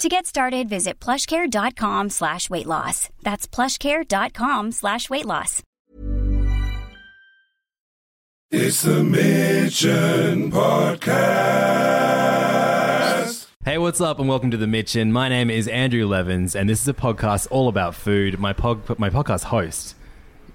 To get started, visit plushcare.com slash weight loss. That's plushcare.com slash weight loss. It's the Mitchen Podcast. Hey, what's up, and welcome to the Mitchen. My name is Andrew Levins, and this is a podcast all about food. My pod, my podcast host,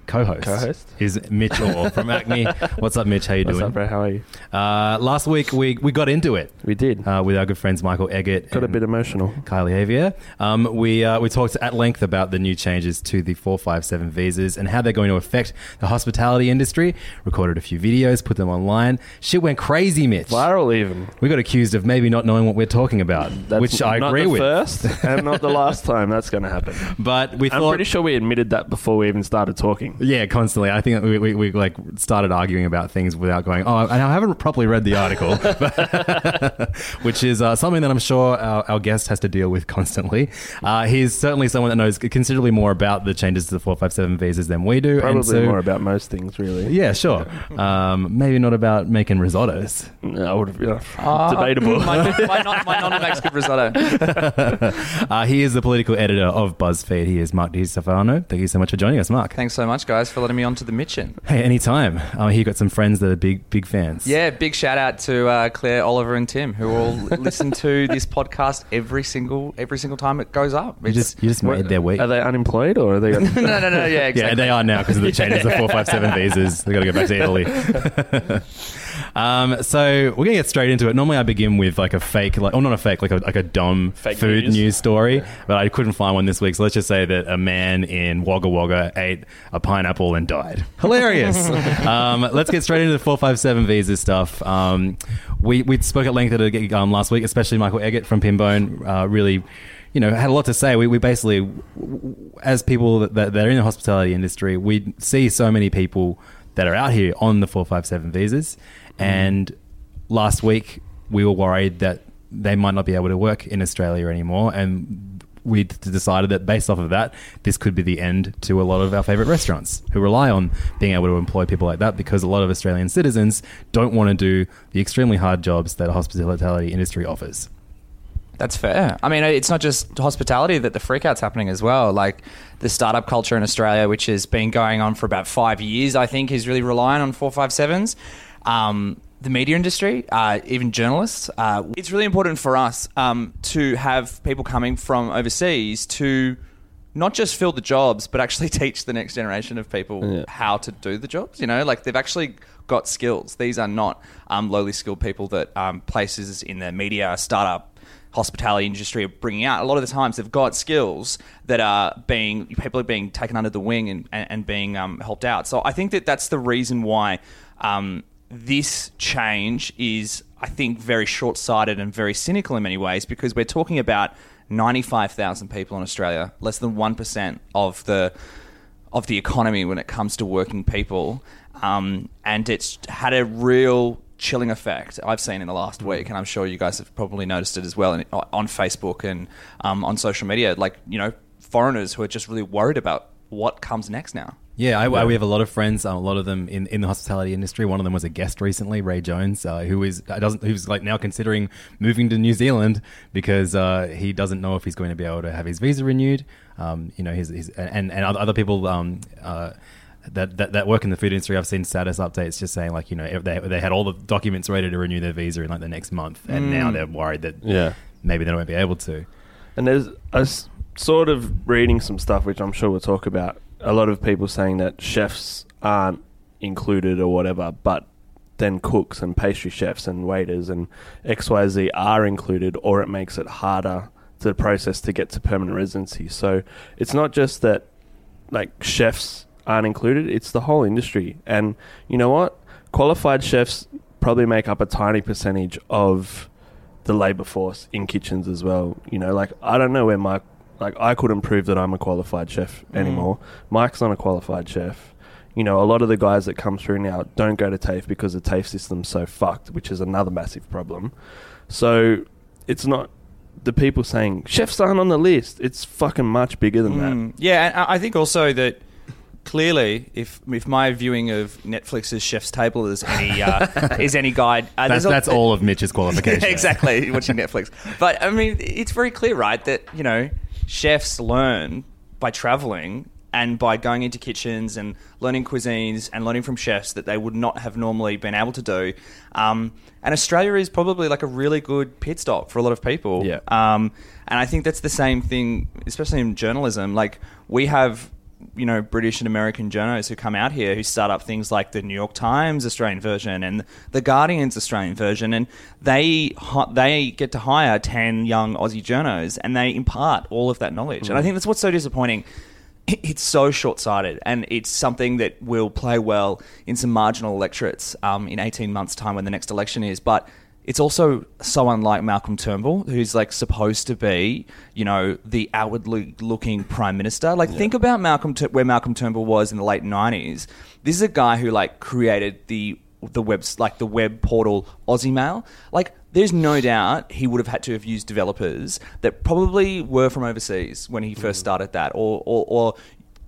co-host, Co-host? is Mitch Orr from Acme. What's up, Mitch? How you What's doing? up, bro? How are you? Uh, last week we we got into it We did. uh, with our good friends Michael Eggert. Got a bit emotional. Kylie Javier. Um, we uh, we talked at length about the new changes to the 457 visas and how they're going to affect the hospitality industry. Recorded a few videos, put them online. Shit went crazy, Mitch. Viral, even. We got accused of maybe not knowing what we're talking about, That's which I not agree the with. first and not the last time that's going to happen. But we I'm thought, pretty sure we admitted that before we even started talking. Yeah, constantly. I think we, we, we like started arguing about things without going. Oh, and I haven't properly read the article, which is uh, something that I'm sure our, our guest has to deal with constantly. Uh, he's certainly someone that knows considerably more about the changes to the 457 visas than we do. Probably and so, more about most things, really. Yeah, sure. Um, maybe not about making risottos. I would have been Uh, debatable. my, my, non, my nonna makes good risotto. Uh, he is the political editor of BuzzFeed. He is Mark Di Stefano. Thank you so much for joining us, Mark. Thanks so much, guys, for letting me on to the Mitchen. Hey, anytime. Uh, he got some friends that are big, big fans. Yeah, big shout out to uh, Claire, Oliver, and Tim, who all listen to this podcast every single every single time it goes up. You It's- just, you just made their week. Are they unemployed or are they? no, no, no, yeah, exactly. Yeah, they are now because of the changes to 457 visas. They got to go back to Italy. Um, so we're gonna get straight into it. Normally, I begin with like a fake, like, or not a fake, like a like a dumb Fake food news. news. story, but I couldn't find one this week. So let's just say that a man in Wagga Wagga ate a pineapple and died. Hilarious. um, let's get straight into the 457 visa stuff. Um, we we spoke at length at it um, last week, especially Michael Eggert from Pinbone. Uh, really you know, had a lot to say. We, we basically, as people that, that are in the hospitality industry, we see so many people that are out here on the 457 visas. And last week, we were worried that they might not be able to work in Australia anymore. And we decided that based off of that, this could be the end to a lot of our favorite restaurants who rely on being able to employ people like that because a lot of Australian citizens don't want to do the extremely hard jobs that a hospitality industry offers. That's fair. I mean, it's not just hospitality that the freakout's happening as well. Like the startup culture in Australia, which has been going on for about five years, I think, is really relying on 457s. Um, the media industry, uh, even journalists. Uh, it's really important for us um, to have people coming from overseas to not just fill the jobs, but actually teach the next generation of people Yeah. how to do the jobs. You know, like they've actually got skills. These are not um, lowly skilled people that um, places in the media, startup, hospitality industry are bringing out. A lot of the times they've got skills that are being people are being taken under the wing and, and, and being um, helped out. So I think that that's the reason why um, this change is, I think, very short sighted and very cynical in many ways because we're talking about 95,000 people in Australia, less than 1% of the of the economy when it comes to working people, um, and it's had a real chilling effect I've seen in the last week, and I'm sure you guys have probably noticed it as well in, on Facebook and um, on social media. Like you know, foreigners who are just really worried about what comes next now. Yeah, I, I- we have a lot of friends. Um, a lot of them in, in the hospitality industry. One of them was a guest recently, Ray Jones, uh, who is uh, doesn't who's like now considering moving to New Zealand because uh, he doesn't know if he's going to be able to have his visa renewed. Um, you know, his, his and and other people. Um, uh, that, that, that work in the food industry, I've seen status updates just saying like you know they, they had all the documents ready to renew their visa in like the next month, and now they're worried that Yeah. maybe they won't be able to. And there's I was sort of reading some stuff, which I'm sure we'll talk about. A lot of people saying that chefs aren't included or whatever, but then cooks and pastry chefs and waiters and XYZ are included, or it makes it harder to process to get to permanent residency. So it's not just that like chefs aren't included, it's the whole industry. And you know what? Qualified chefs probably make up a tiny percentage of the labor force in kitchens as well. You know, like I don't know where Mike like I couldn't prove that I'm a qualified chef anymore. Mike's not a qualified chef. You know, a lot of the guys that come through now don't go to TAFE because the TAFE system's so fucked, which is another massive problem. So it's not the people saying chefs aren't on the list. It's fucking much bigger than that. Mm. Yeah, and I I think also that clearly, if if my viewing of Netflix's Chef's Table is any uh, is any guide, uh, That's, there's a- that's all of Mitch's qualifications. Yeah, exactly. Watching Netflix, but I mean, it's very clear, right? That you know, chefs learn by traveling and by going into kitchens and learning cuisines and learning from chefs that they would not have normally been able to do. Um, and Australia is probably like a really good pit stop for a lot of people. Yeah. Um, and I think that's the same thing, especially in journalism. Like we have, you know, British and American journalists who come out here who start up things like the New York Times Australian version and the Guardian's Australian version, and they they get to hire ten young Aussie journos and they impart all of that knowledge. And I think that's what's so disappointing. It's so short sighted, and it's something that will play well in some marginal electorates um, in 18 months' time when the next election is. But it's also so unlike Malcolm Turnbull, who's like supposed to be, you know, the outwardly looking prime minister. Like, think about Malcolm Tur- where Malcolm Turnbull was in the late 90s. This is a guy who like created the the webs like the web portal OzEmail. Like, there's no doubt he would have had to have used developers that probably were from overseas when he first mm. started that, or or, or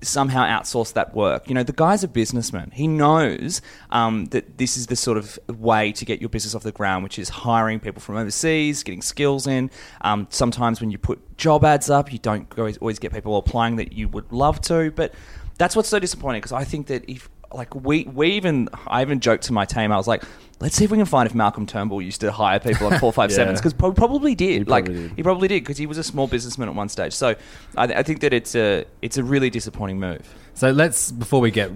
somehow outsource that work. You know, the guy's a businessman. He knows um, that this is the sort of way to get your business off the ground, which is hiring people from overseas, getting skills in. Um, sometimes when you put job ads up, you don't always, always get people applying that you would love to. But that's what's so disappointing because I think that if like we we even I even joked to my team I was like let's see if we can find if Malcolm Turnbull used to hire people on four five sevens because pro- probably did like probably did. he probably did because he was a small businessman at one stage so I, I think that it's a it's a really disappointing move So let's before we get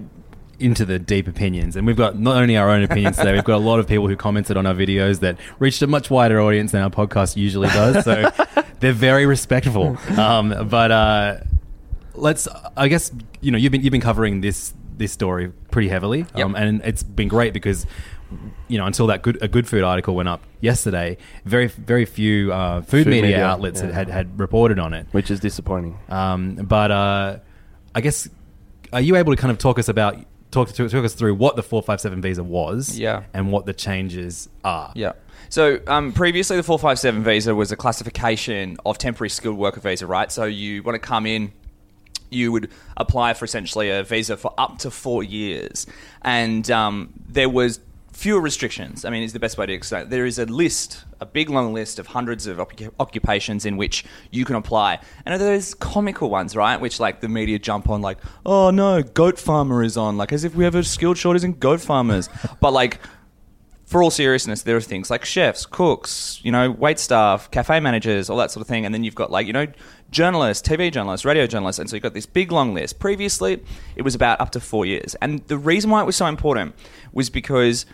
into the deep opinions, and we've got not only our own opinions today, we've got a lot of people who commented on our videos that reached a much wider audience than our podcast usually does. So they're very respectful. Um, but uh, let's, I guess, you know, you've been you've been covering this this story pretty heavily, Yep. um, and it's been great because. You know, until that good a good food article went up yesterday, very very few uh, food, Food media, media, outlets yeah. had, had reported on it. Which is disappointing. Um, but uh, I guess are you able to kind of talk us about talk to talk us through what the four five seven visa was, Yeah. and what the changes are? Yeah. So um, previously, the 457 visa was a classification of temporary skilled worker visa, right? So you want to come in, you would apply for essentially a visa for up to four years. And um, there was fewer restrictions. I mean, is the best way to explain it. There is a list, a big long list of hundreds of occu- occupations in which you can apply. And there's comical ones, right? Which like the media jump on like, oh no, goat farmer is on, like as if we have a skilled shortage in goat farmers. but like for all seriousness, there are things like chefs, cooks, you know, wait staff, cafe managers, all that sort of thing. And then you've got like, you know, journalists, TV journalists, radio journalists. And so you've got this big long list. Previously, it was about up to four years. And the reason why it was so important was because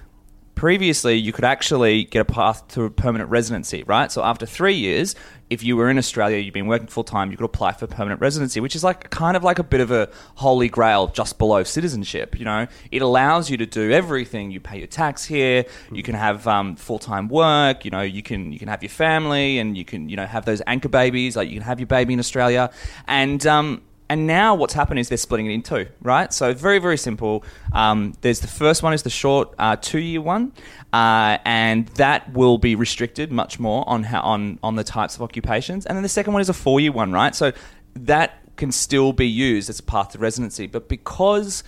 previously you could actually get a path to permanent residency, right? So after three years, if you were in Australia, you've been working full time, you could apply for permanent residency, which is like kind of like a bit of a holy grail just below citizenship. You know, it allows you to do everything. You pay your tax here. You can have um, full time work. You know, you can you can have your family, and you can you know have those anchor babies. Like you can have your baby in Australia, and um, and now what's happened is they're splitting it in two, right? So very, very simple. Um, there's the first one is the short uh, two-year one, uh, and that will be restricted much more on how, on on the types of occupations. And then the second one is a four-year one, right? So that can still be used as a path to residency, but because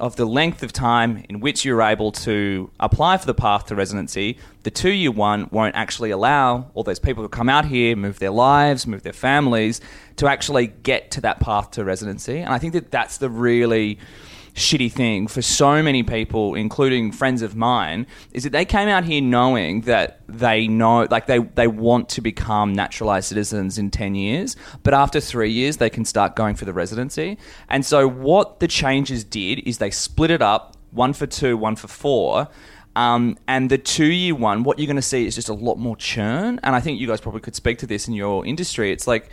of the length of time in which you're able to apply for the path to residency, the two year one won't actually allow all those people who come out here, move their lives, move their families, to actually get to that path to residency. And I think that that's the really shitty thing for so many people, including friends of mine, is that they came out here knowing that they know, like they, they want to become naturalized citizens in 10 years, but after three years, they can start going for the residency. And so, what the changes did is they split it up one for two, one for four. Um, and the two year one, what you're going to see is just a lot more churn. And I think you guys probably could speak to this in your industry. It's like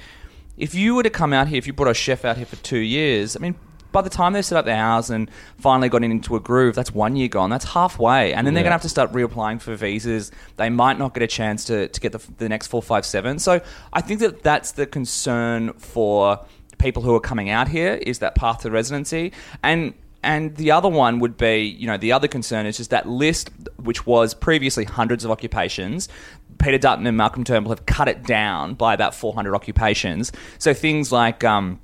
if you were to come out here, if you brought a chef out here for two years, I mean, by the time they set up their house and finally got into a groove, that's one year gone. That's halfway. And then they're going to have to start reapplying for visas. They might not get a chance to, to get the, the next 457. So I think that that's the concern for people who are coming out here is that path to residency. And and the other one would be, you know, the other concern is just that list, which was previously hundreds of occupations. Peter Dutton and Malcolm Turnbull have cut it down by about 400 occupations. So things like, um,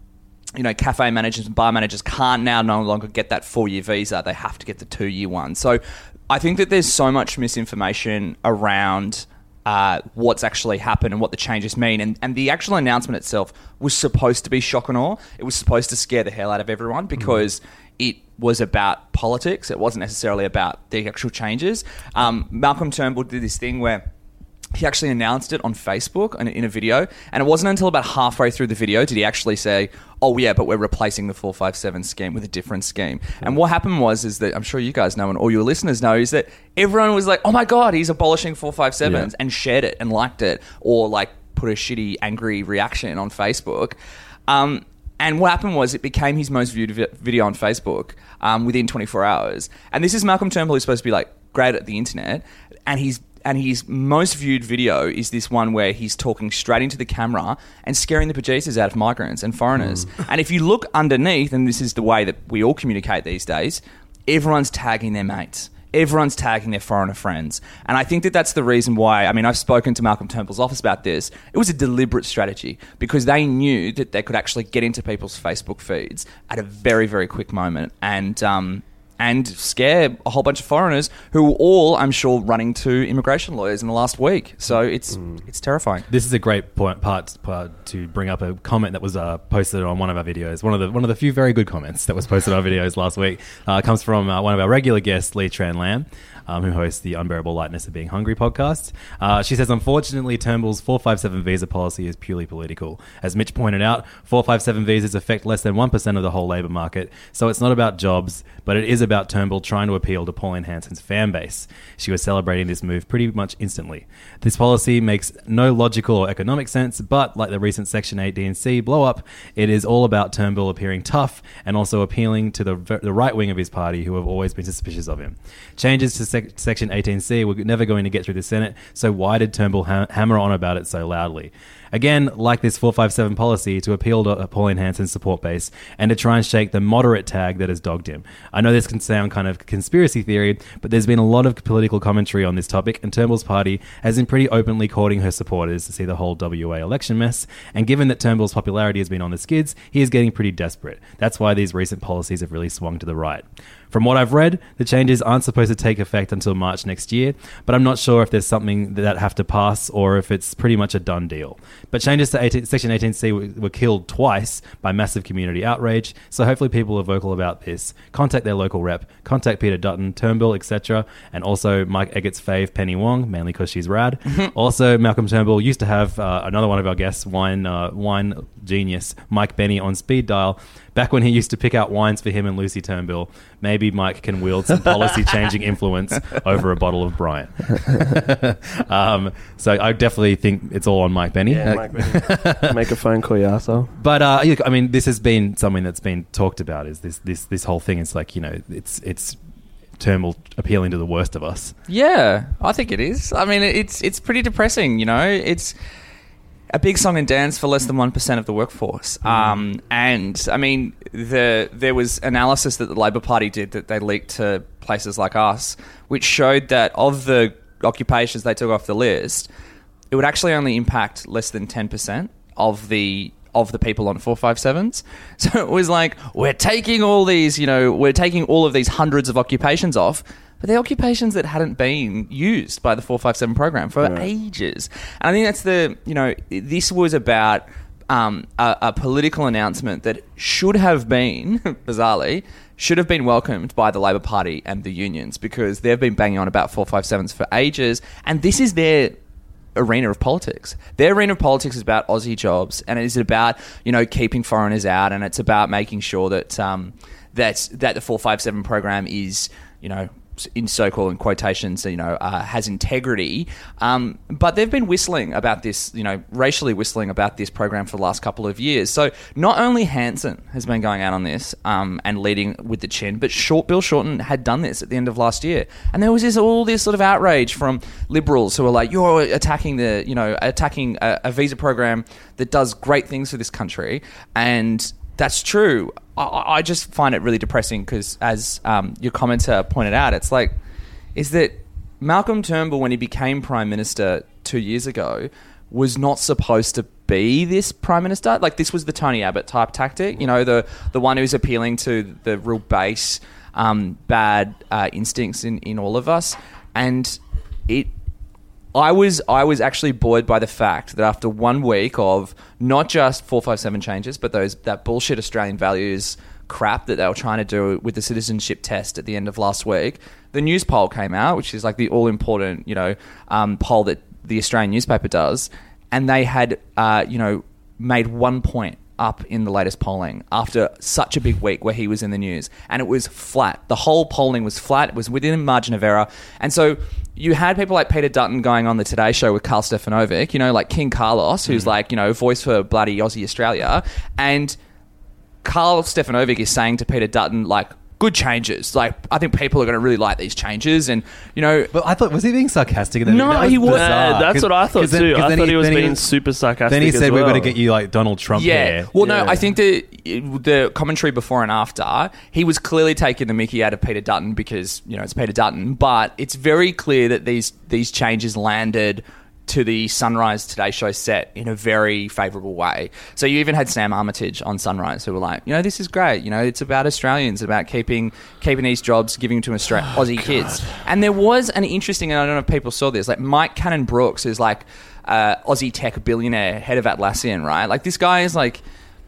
you know, cafe managers and bar managers can't now no longer get that four year visa. They have to get the two year one. So I think that there's so much misinformation around uh, what's actually happened and what the changes mean. And, and the actual announcement itself was supposed to be shock and awe. It was supposed to scare the hell out of everyone because it was about politics. It wasn't necessarily about the actual changes. Um, Malcolm Turnbull did this thing where he actually announced it on Facebook in, in a video, and it wasn't until about halfway through the video did he actually say, "Oh yeah, but we're replacing the four five seven scheme with a different scheme." And what happened was is that I'm sure you guys know and all your listeners know is that everyone was like, "Oh my god, he's abolishing four five sevens," and shared it and liked it, or like put a shitty angry reaction on Facebook. Um, and what happened was it became his most viewed video on Facebook um, within 24 hours. And this is Malcolm Turnbull, who's supposed to be like great at the internet, and he's and his most viewed video is this one where he's talking straight into the camera and scaring the producers out of migrants and foreigners. And if you look underneath, and this is the way that we all communicate these days, everyone's tagging their mates. Everyone's tagging their foreigner friends. And I think that that's the reason why. I mean, I've spoken to Malcolm Turnbull's office about this. It was a deliberate strategy because they knew that they could actually get into people's Facebook feeds at a very, very quick moment. And, um, and scare a whole bunch of foreigners who were all, I'm sure, running to immigration lawyers in the last week. So it's it's terrifying. This is a great point, part, part to bring up a comment that was uh, posted on one of our videos. One of the one of the few very good comments that was posted on our videos last week uh, comes from uh, one of our regular guests, Lee Tran Lam. Um, who hosts the Unbearable Lightness of Being Hungry podcast. Uh, she says, unfortunately, Turnbull's 457 visa policy is purely political. As Mitch pointed out, 457 visas affect less than 1% of the whole labour market, so it's not about jobs, but it is about Turnbull trying to appeal to Pauline Hanson's fan base. She was celebrating this move pretty much instantly. This policy makes no logical or economic sense, but like the recent Section 18C blow up, it is all about Turnbull appearing tough and also appealing to the, the right wing of his party who have always been suspicious of him. Changes to sec- Section 18C were never going to get through the Senate, so why did Turnbull ha- hammer on about it so loudly? Again, like this 457 policy, to appeal to Pauline Hanson's support base and to try and shake the moderate tag that has dogged him. I know this can sound kind of conspiracy theory, but there's been a lot of political commentary on this topic, and Turnbull's party has been pretty openly courting her supporters to see the whole WA election mess. And given that Turnbull's popularity has been on the skids, he is getting pretty desperate. That's why these recent policies have really swung to the right. From what I've read, the changes aren't supposed to take effect until March next year, but I'm not sure if there's something that have to pass or if it's pretty much a done deal. But changes to 18, Section 18C were, were killed twice by massive community outrage, so hopefully people are vocal about this. Contact their local rep, contact Peter Dutton, Turnbull, etc., and also Mike Eggert's fave, Penny Wong, mainly because she's rad. also, Malcolm Turnbull used to have uh, another one of our guests, wine uh, wine genius Mike Bennie, on speed dial. Back when he used to pick out wines for him and Lucy Turnbull, maybe Mike can wield some policy changing influence over a bottle of Bryant. um, so I definitely think it's all on Mike Bennie. Yeah, Mike Bennie. Make a phone call, you arsehole. But uh, look, I mean, this has been something that's been talked about. Is this this this whole thing? It's like you know, it's it's Turnbull appealing to the worst of us. Yeah, I think it is. I mean, it's it's pretty depressing. You know, it's a big song and dance for less than one percent of the workforce. Um, and I mean, the there was analysis that the Labor Party did that they leaked to places like us, which showed that of the occupations they took off the list, it would actually only impact less than ten percent of the of the people on 457s. So it was like, we're taking all these, you know, we're taking all of these hundreds of occupations off, but they're occupations that hadn't been used by the 457 program for ages. And I think that's the, you know, this was about um, a, a political announcement that should have been, bizarrely, should have been welcomed by the Labor Party and the unions because they've been banging on about 457s for ages. And this is their arena of politics. Their arena of politics is about Aussie jobs, and it is about you know keeping foreigners out, and it's about making sure that um, that that the four five seven program is you know in so-called quotations, you know, uh, has integrity. Um, but they've been whistling about this, you know, racially whistling about this program for the last couple of years. So not only Hanson has been going out on this um, and leading with the chin, but Short Bill Shorten had done this at the end of last year, and there was this all this sort of outrage from liberals who are like, "You're attacking the, you know, attacking a, a visa program that does great things for this country," and that's true. I, I just find it really depressing because, as um, your commenter pointed out, it's like, is that Malcolm Turnbull, when he became prime minister two years ago, was not supposed to be this prime minister. Like this was the Tony Abbott type tactic. You know, the the one who's appealing to the real base um, bad uh, instincts in in all of us, and it I was I was actually buoyed by the fact that after one week of not just four five seven changes, but those that bullshit Australian values crap that they were trying to do with the citizenship test at the end of last week, the news poll came out, which is like the all important you know um, poll that the Australian newspaper does, and they had uh, you know made one point up in the latest polling after such a big week where he was in the news. And it was flat. The whole polling was flat. It was within margin of error. And so you had people like Peter Dutton going on the Today Show with Karl Stefanovic, you know, like King Carlos, who's mm. like, you know, voice for bloody Aussie Australia. And Karl Stefanovic is saying to Peter Dutton, like, good changes. Like, I think people are going to really like these changes. And, you know, But I thought was he being sarcastic? And then No, that he was- bizarre, Yeah, that's 'cause- what I thought 'cause then- too. 'cause I thought he was then being super sarcastic. Then he as said we're going to get you like Donald Trump Yeah. hair. Well, no, I think the the commentary before and after, he was clearly taking the Mickey out of Peter Dutton because you know it's Peter Dutton, but it's very clear that these these changes landed to the Sunrise Today Show set in a very favourable way. So you even had Sam Armytage on Sunrise who were like, you know, this is great. You know, it's about Australians, about keeping keeping these jobs, giving them to Austra- Aussie kids. And there was an interesting, and I don't know if people saw this, like Mike Cannon-Brookes is like uh, Aussie tech billionaire, head of Atlassian, right? Like this guy is like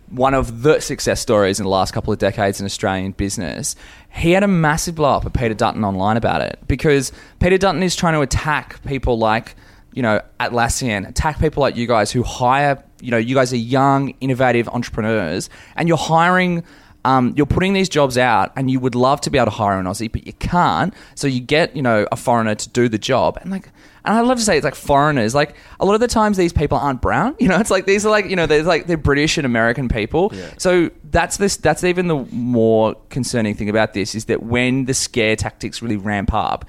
one of the success stories in the last couple of decades in Australian business. He had a massive blow up at Peter Dutton online about it because Peter Dutton is trying to attack people like, you know, Atlassian, attack people like you guys who hire, you know, you guys are young, innovative entrepreneurs, and you're hiring. Um, you're putting these jobs out, and you would love to be able to hire an Aussie, but you can't. So you get, you know, a foreigner to do the job, and like, and I love to say it's like foreigners. Like a lot of the times, these people aren't brown. You know, it's like these are like you know, there's like they're British and American people. So that's this. That's even the more concerning thing about this is that when the scare tactics really ramp up.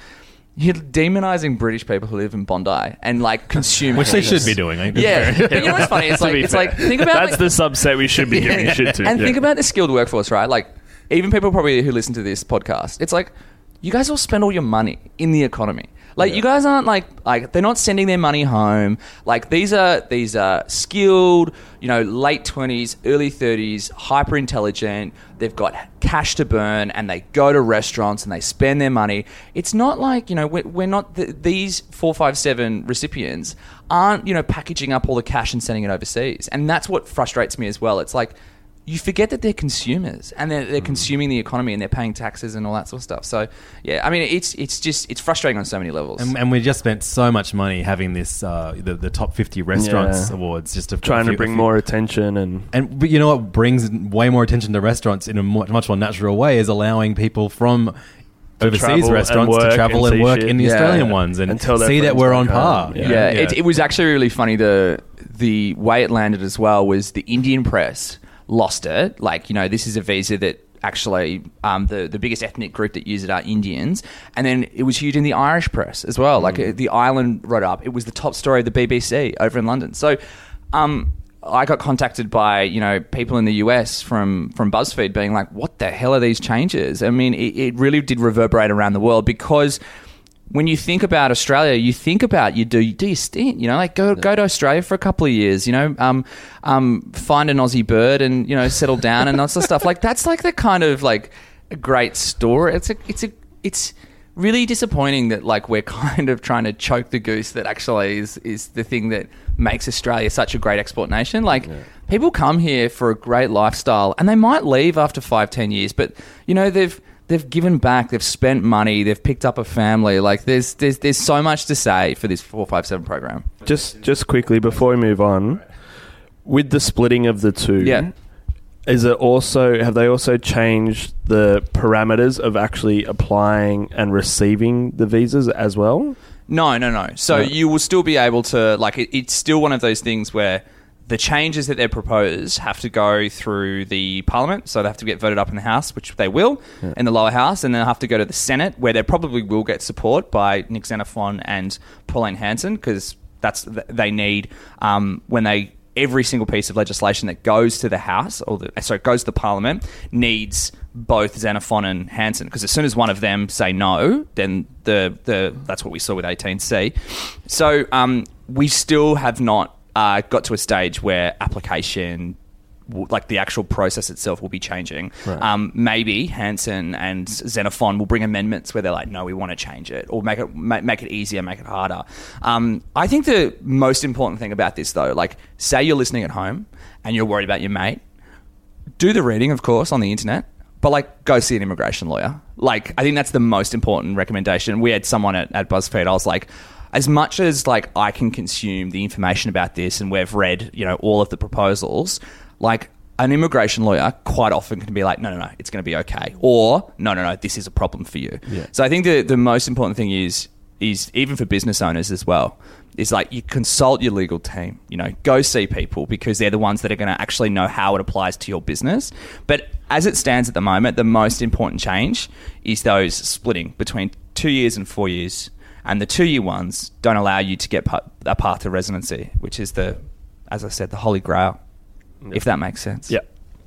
You're demonizing British people who live in Bondi and like consume, Which they should be doing, think. Yeah, but you know what's funny? It's like it's fair. like think about that's like, the subset we should be giving shit to. and yeah. think about the skilled workforce, right? Like, even people probably who listen to this podcast, it's like you guys all spend all your money in the economy. Like, you guys aren't like like they're not sending their money home. Like these are these are skilled, you know, late twenties, early thirties, hyper intelligent. They've got cash to burn, and they go to restaurants and they spend their money. It's not like you know we're, we're not th- these four five seven recipients aren't you know packaging up all the cash and sending it overseas, and that's what frustrates me as well. It's like you forget that they're consumers and they're, Mm. they're consuming the economy and they're paying taxes and all that sort of stuff. So yeah, I mean it's it's just it's frustrating on so many levels. And, and we just spent so much money having this uh, the, the top 50 restaurants Yeah. awards just to trying few- to bring more attention and And but you know what brings way more attention to restaurants in a much, much more natural way is allowing people from overseas restaurants to travel and and work shit. in the Yeah. Australian ones and, And see that we're on par. home. yeah, Yeah. It, it was actually really funny. The the way it landed as well was the Indian press lost it. Like you know, this is a visa that actually um, the the biggest ethnic group that use it are Indians, and then it was huge in the Irish press as well. Like uh, the Island wrote up. It was the top story of the BBC over in London. So. Um, I got contacted by you know people in the US from from BuzzFeed being like, "What the hell are these changes?" I mean, it, it really did reverberate around the world because when you think about Australia, you think about you do you do your stint, you know, like go go to Australia for a couple of years, you know, um, um, find an Aussie bird and you know settle down and that sort of stuff. Like that's like the kind of like a great story. It's a it's a it's really disappointing that like we're kind of trying to choke the goose that actually is is the thing that makes Australia such a great export nation. Like people come here for a great lifestyle and they might leave after five ten years, but you know they've they've given back, they've spent money, they've picked up a family. Like there's there's there's so much to say for this four five seven program. just just quickly before we move on, with the splitting of the two, Yeah. is it also have they also changed the parameters of actually applying and receiving the visas as well? No, no, no. So you will still be able to like it, it's still one of those things where the changes that they're proposed have to go through the parliament, so they have to get voted up in the House, which they will, in the lower house, and then they'll have to go to the Senate, where they probably will get support by Nick Xenophon and Pauline Hanson, because that's they need um, when they every single piece of legislation that goes to the House or the, sorry goes to the Parliament needs both Xenophon and Hanson. Because as soon as one of them say no, then the the that's what we saw with 18C. So um, we still have not uh, got to a stage where application. Like the actual process itself will be changing. Um, maybe Hanson and Xenophon will bring amendments where they're like, "No, we want to change it," or make it ma- make it easier, make it harder. Um, I think the most important thing about this, though, like, say you're listening at home and you're worried about your mate, do the reading, of course, on the internet, but like go see an immigration lawyer. Like, I think that's the most important recommendation. We had someone at, at BuzzFeed. I was like, as much as like I can consume the information about this, and we've read, you know, all of the proposals, like. An immigration lawyer quite often can be like, no, no, no, it's going to be okay, or no, no, no, this is a problem for you. Yeah. So I think the the most important thing is is even for business owners as well is like you consult your legal team you know go see people because they're the ones that are going to actually know how it applies to your business but as it stands at the moment the most important change is those splitting between two years and four years and the two year ones don't allow you to get a path to residency which is the as i said the holy grail if that makes sense Yeah.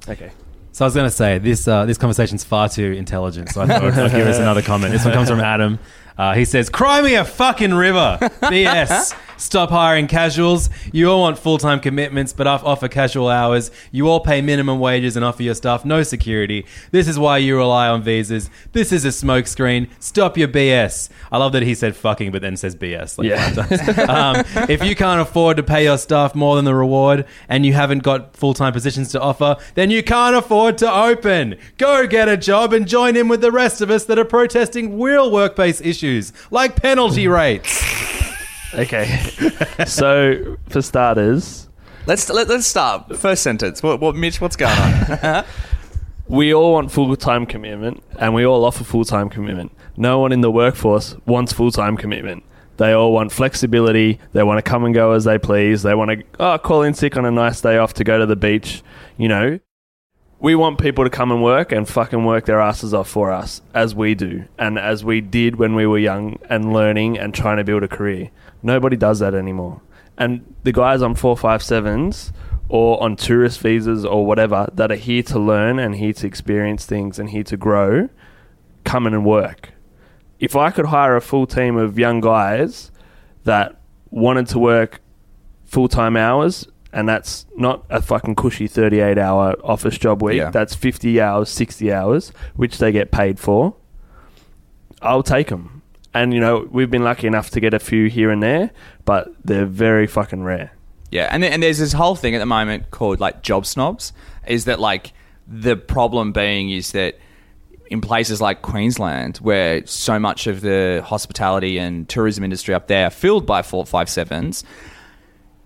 Okay. So I was going to say this. Uh, this conversation's far too intelligent. So I thought I'd give us another comment. This one comes from Adam. Uh, he says, "Cry me a fucking river." BS. Stop hiring casuals. You all want full time commitments, but offer casual hours. You all pay minimum wages and offer your staff no security. This is why you rely on visas. This is a smokescreen. Stop your BS. I love that he said fucking, but then says BS. Like Yeah. um, if you can't afford to pay your staff more than the reward and you haven't got full time positions to offer, then you can't afford to open. Go get a job and join in with the rest of us that are protesting real workplace issues like penalty rates. Okay. so for starters, let's let, let's start first sentence what, what mitch what's going on we all want full time commitment and we all offer full time commitment. No one in the workforce wants full time commitment. They all want flexibility. They want to come and go as they please. They want to oh, call in sick on a nice day off to go to the beach. You know, we want people to come and work and fucking work their asses off for us, as we do, and as we did when we were young and learning and trying to build a career. Nobody does that anymore. And the guys on 457s or on tourist visas or whatever that are here to learn and here to experience things and here to grow, come in and work. If I could hire a full team of young guys that wanted to work full time hours, and that's not a fucking cushy 38 hour office job week, Yeah. that's 50 hours, 60 hours, which they get paid for, I'll take them. And, you know, we've been lucky enough to get a few here and there, but they're very fucking rare. Yeah, and and there's this whole thing at the moment called like job snobs. Is that like the problem being is that in places like Queensland, where so much of the hospitality and tourism industry up there are filled by four five sevens,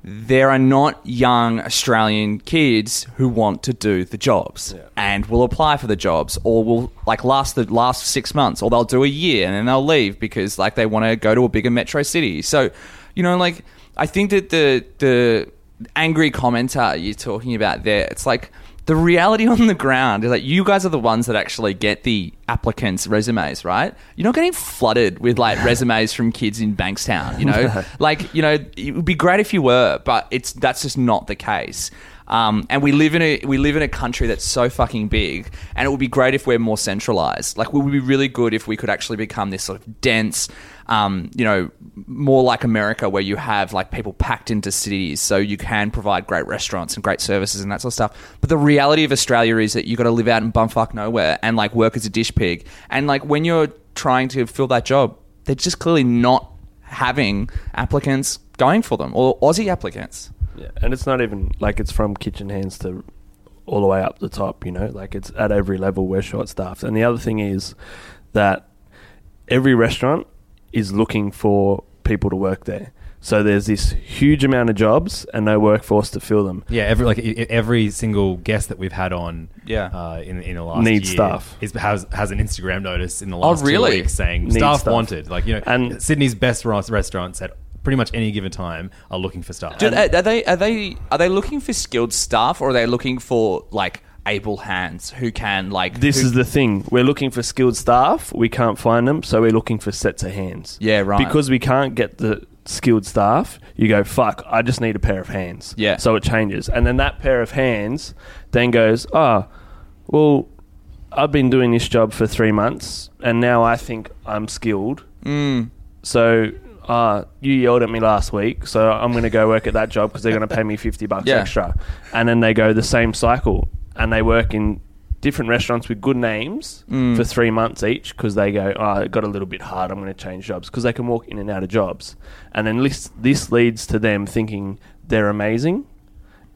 there are not young Australian kids who want to do the jobs and will apply for the jobs or will like last the last six months or they'll do a year and then they'll leave because like they want to go to a bigger metro city. So, you know, like I think that the the angry commenter you're talking about there, it's like the reality on the ground is that you guys are the ones that actually get the applicants' resumes, right? You're not getting flooded with like resumes from kids in Bankstown, you know? like, you know, it would be great if you were, but it's that's just not the case. Um, and we live in a we live in a country that's so fucking big, and it would be great if we're more centralized. Like, it would be really good if we could actually become this sort of dense, um, you know, more like America, where you have like people packed into cities, so you can provide great restaurants and great services and that sort of stuff. But the reality of Australia is that you've got to live out in bumfuck nowhere and like work as a dish pig. And like when you're trying to fill that job, they're just clearly not having applicants going for them or Aussie applicants. Yeah, and it's not even like it's from kitchen hands to all the way up the top, you know, like it's at every level we're short staffed. And the other thing is that every restaurant is looking for people to work there. So there's this huge amount of jobs and no workforce to fill them. Yeah, every like e- every single guest that we've had on, Yeah. uh, in in the last Needs year staff. is, has has an Instagram notice in the last really? two weeks saying Needs staff, staff. wanted. Like you know, And- Sydney's best ros- restaurants at pretty much any given time are looking for staff. Do are they are they are they looking for skilled staff or are they looking for like able hands who can like This who- is the thing. We're looking for skilled staff. We can't find them, so we're looking for sets of hands. Yeah, right. Because we can't get the skilled staff, you go, fuck, I just need a pair of hands. Yeah. So it changes. And then that pair of hands then goes, oh, well, I've been doing this job for three months, and now I think I'm skilled. Mm. So uh, you yelled at me last week, so I'm going to go work at that job because they're going to pay me 50 bucks Yeah. extra. And then they go the same cycle and they work in different restaurants with good names Mm. for three months each because they go, oh, it got a little bit hard, I'm going to change jobs because they can walk in and out of jobs. And then this, this leads to them thinking they're amazing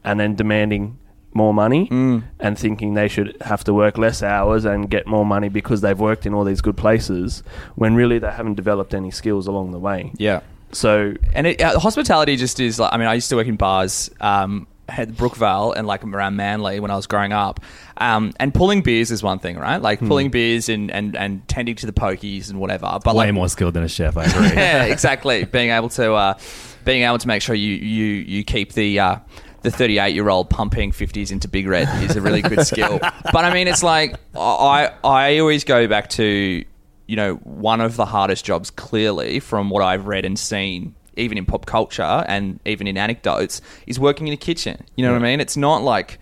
and then demanding more money Mm. and thinking they should have to work less hours and get more money because they've worked in all these good places when really they haven't developed any skills along the way. yeah So and it, uh, hospitality just is like I mean I used to work in bars um at Brookvale and like around Manly when I was growing up um and pulling beers is one thing right like pulling beers and, and and tending to the pokies and whatever but Way like more skilled than a chef, I agree. yeah, exactly. Being able to uh, being able to make sure you you you keep the uh, the 38 year old pumping 50s into Big Red is a really good skill. But I mean, it's like I I always go back to you know one of the hardest jobs clearly from what I've read and seen. Even in pop culture and even in anecdotes, is working in a kitchen. You know what I mean? It's not like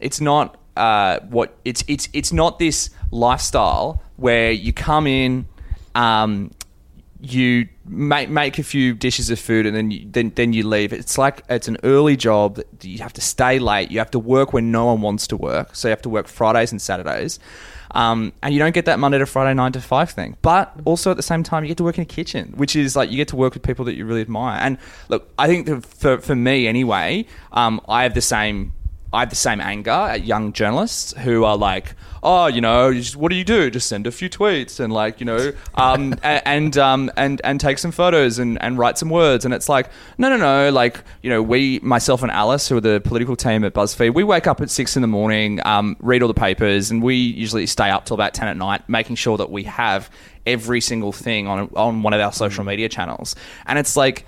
it's not uh, what it's it's it's not this lifestyle where you come in, um, you make make a few dishes of food and then you, then then you leave. It's like it's an early job. that You have to stay late. You have to work when no one wants to work. So you have to work Fridays and Saturdays. Um, and you don't get that Monday to Friday nine to five thing, but also at the same time you get to work in a kitchen, which is like you get to work with people that you really admire. And look, I think for for me anyway, um, I have the same I have the same anger at young journalists who are like, oh, you know, you just, what do you do? Just send a few tweets and like, you know, um, a- and um, and and take some photos and, and write some words. And it's like, no, no, no. Like, you know, we, myself and Alice, who are the political team at BuzzFeed, we wake up at six in the morning, um, read all the papers, and we usually stay up till about ten at night, making sure that we have every single thing on on one of our social media channels. And it's like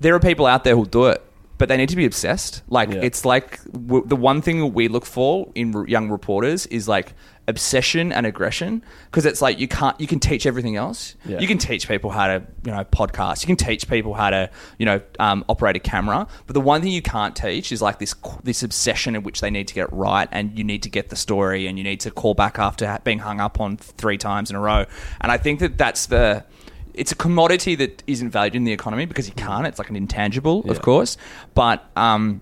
there are people out there who'll do it, but they need to be obsessed. Like Yeah. it's like w- the one thing we look for in r- young reporters is like obsession and aggression because it's like you can't you can teach everything else. Yeah. You can teach people how to you know podcast. You can teach people how to you know um, operate a camera. But the one thing you can't teach is like this this obsession in which they need to get it right and you need to get the story and you need to call back after being hung up on three times in a row. And I think that that's the it's a commodity that isn't valued in the economy because you can't. It's like an intangible, of course. But um,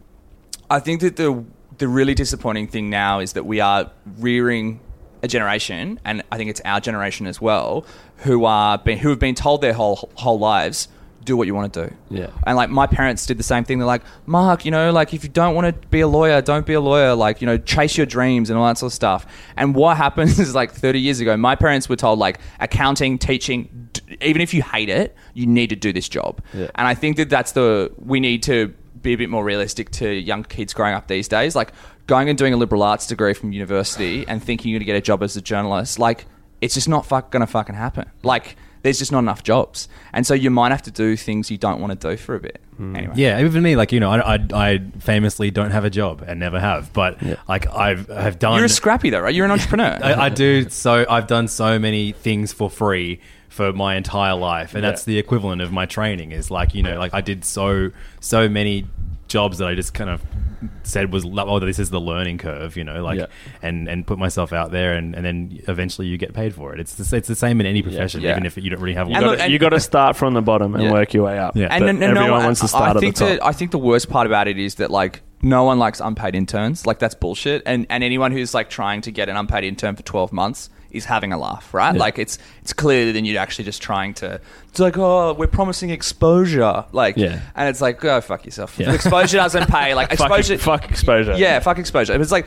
I think that the the really disappointing thing now is that we are rearing a generation, and I think it's our generation as well, who are been, who have been told their whole whole lives. Do what you want to do. Yeah. And like my parents did the same thing. They're like, Mark, you know, like if you don't want to be a lawyer, don't be a lawyer. Like, you know, chase your dreams and all that sort of stuff. And what happens is like 30 years ago, my parents were told like accounting, teaching, d- even if you hate it, you need to do this job. Yeah. And I think that that's the, we need to be a bit more realistic to young kids growing up these days. Like going and doing a liberal arts degree from university and thinking you're going to get a job as a journalist, like it's just not fuck, going to fucking happen. Like, there's just not enough jobs, and so you might have to do things you don't want to do for a bit. Hmm. Anyway, Yeah, even me, like you know, I, I, I famously don't have a job and never have, but Yeah. like I've have done. you're a scrappy though, right? You're an entrepreneur. I, I do so. I've done so many things for free for my entire life, and Yeah. that's the equivalent of my training. Is like you know, like I did so so many jobs that I just kind of said was oh this is the learning curve you know like Yeah. and and put myself out there and, and then eventually you get paid for it it's the, it's the same in any profession Yeah. even if you don't really have You And one look, got you got to start from the bottom and Yeah. work your way up. Yeah. and But no, no, everyone no, wants to start I at the think top. that I think the worst part about it is that like no one likes unpaid interns. Like that's bullshit. And and anyone who's like trying to get an unpaid intern for twelve months is having a laugh, right? Yeah. Like it's it's clear that you're actually just trying to. It's like oh, we're promising exposure, like Yeah. and it's like go fuck yourself. Yeah. Exposure doesn't pay. Like exposure, fuck exposure. yeah, fuck exposure. It's like,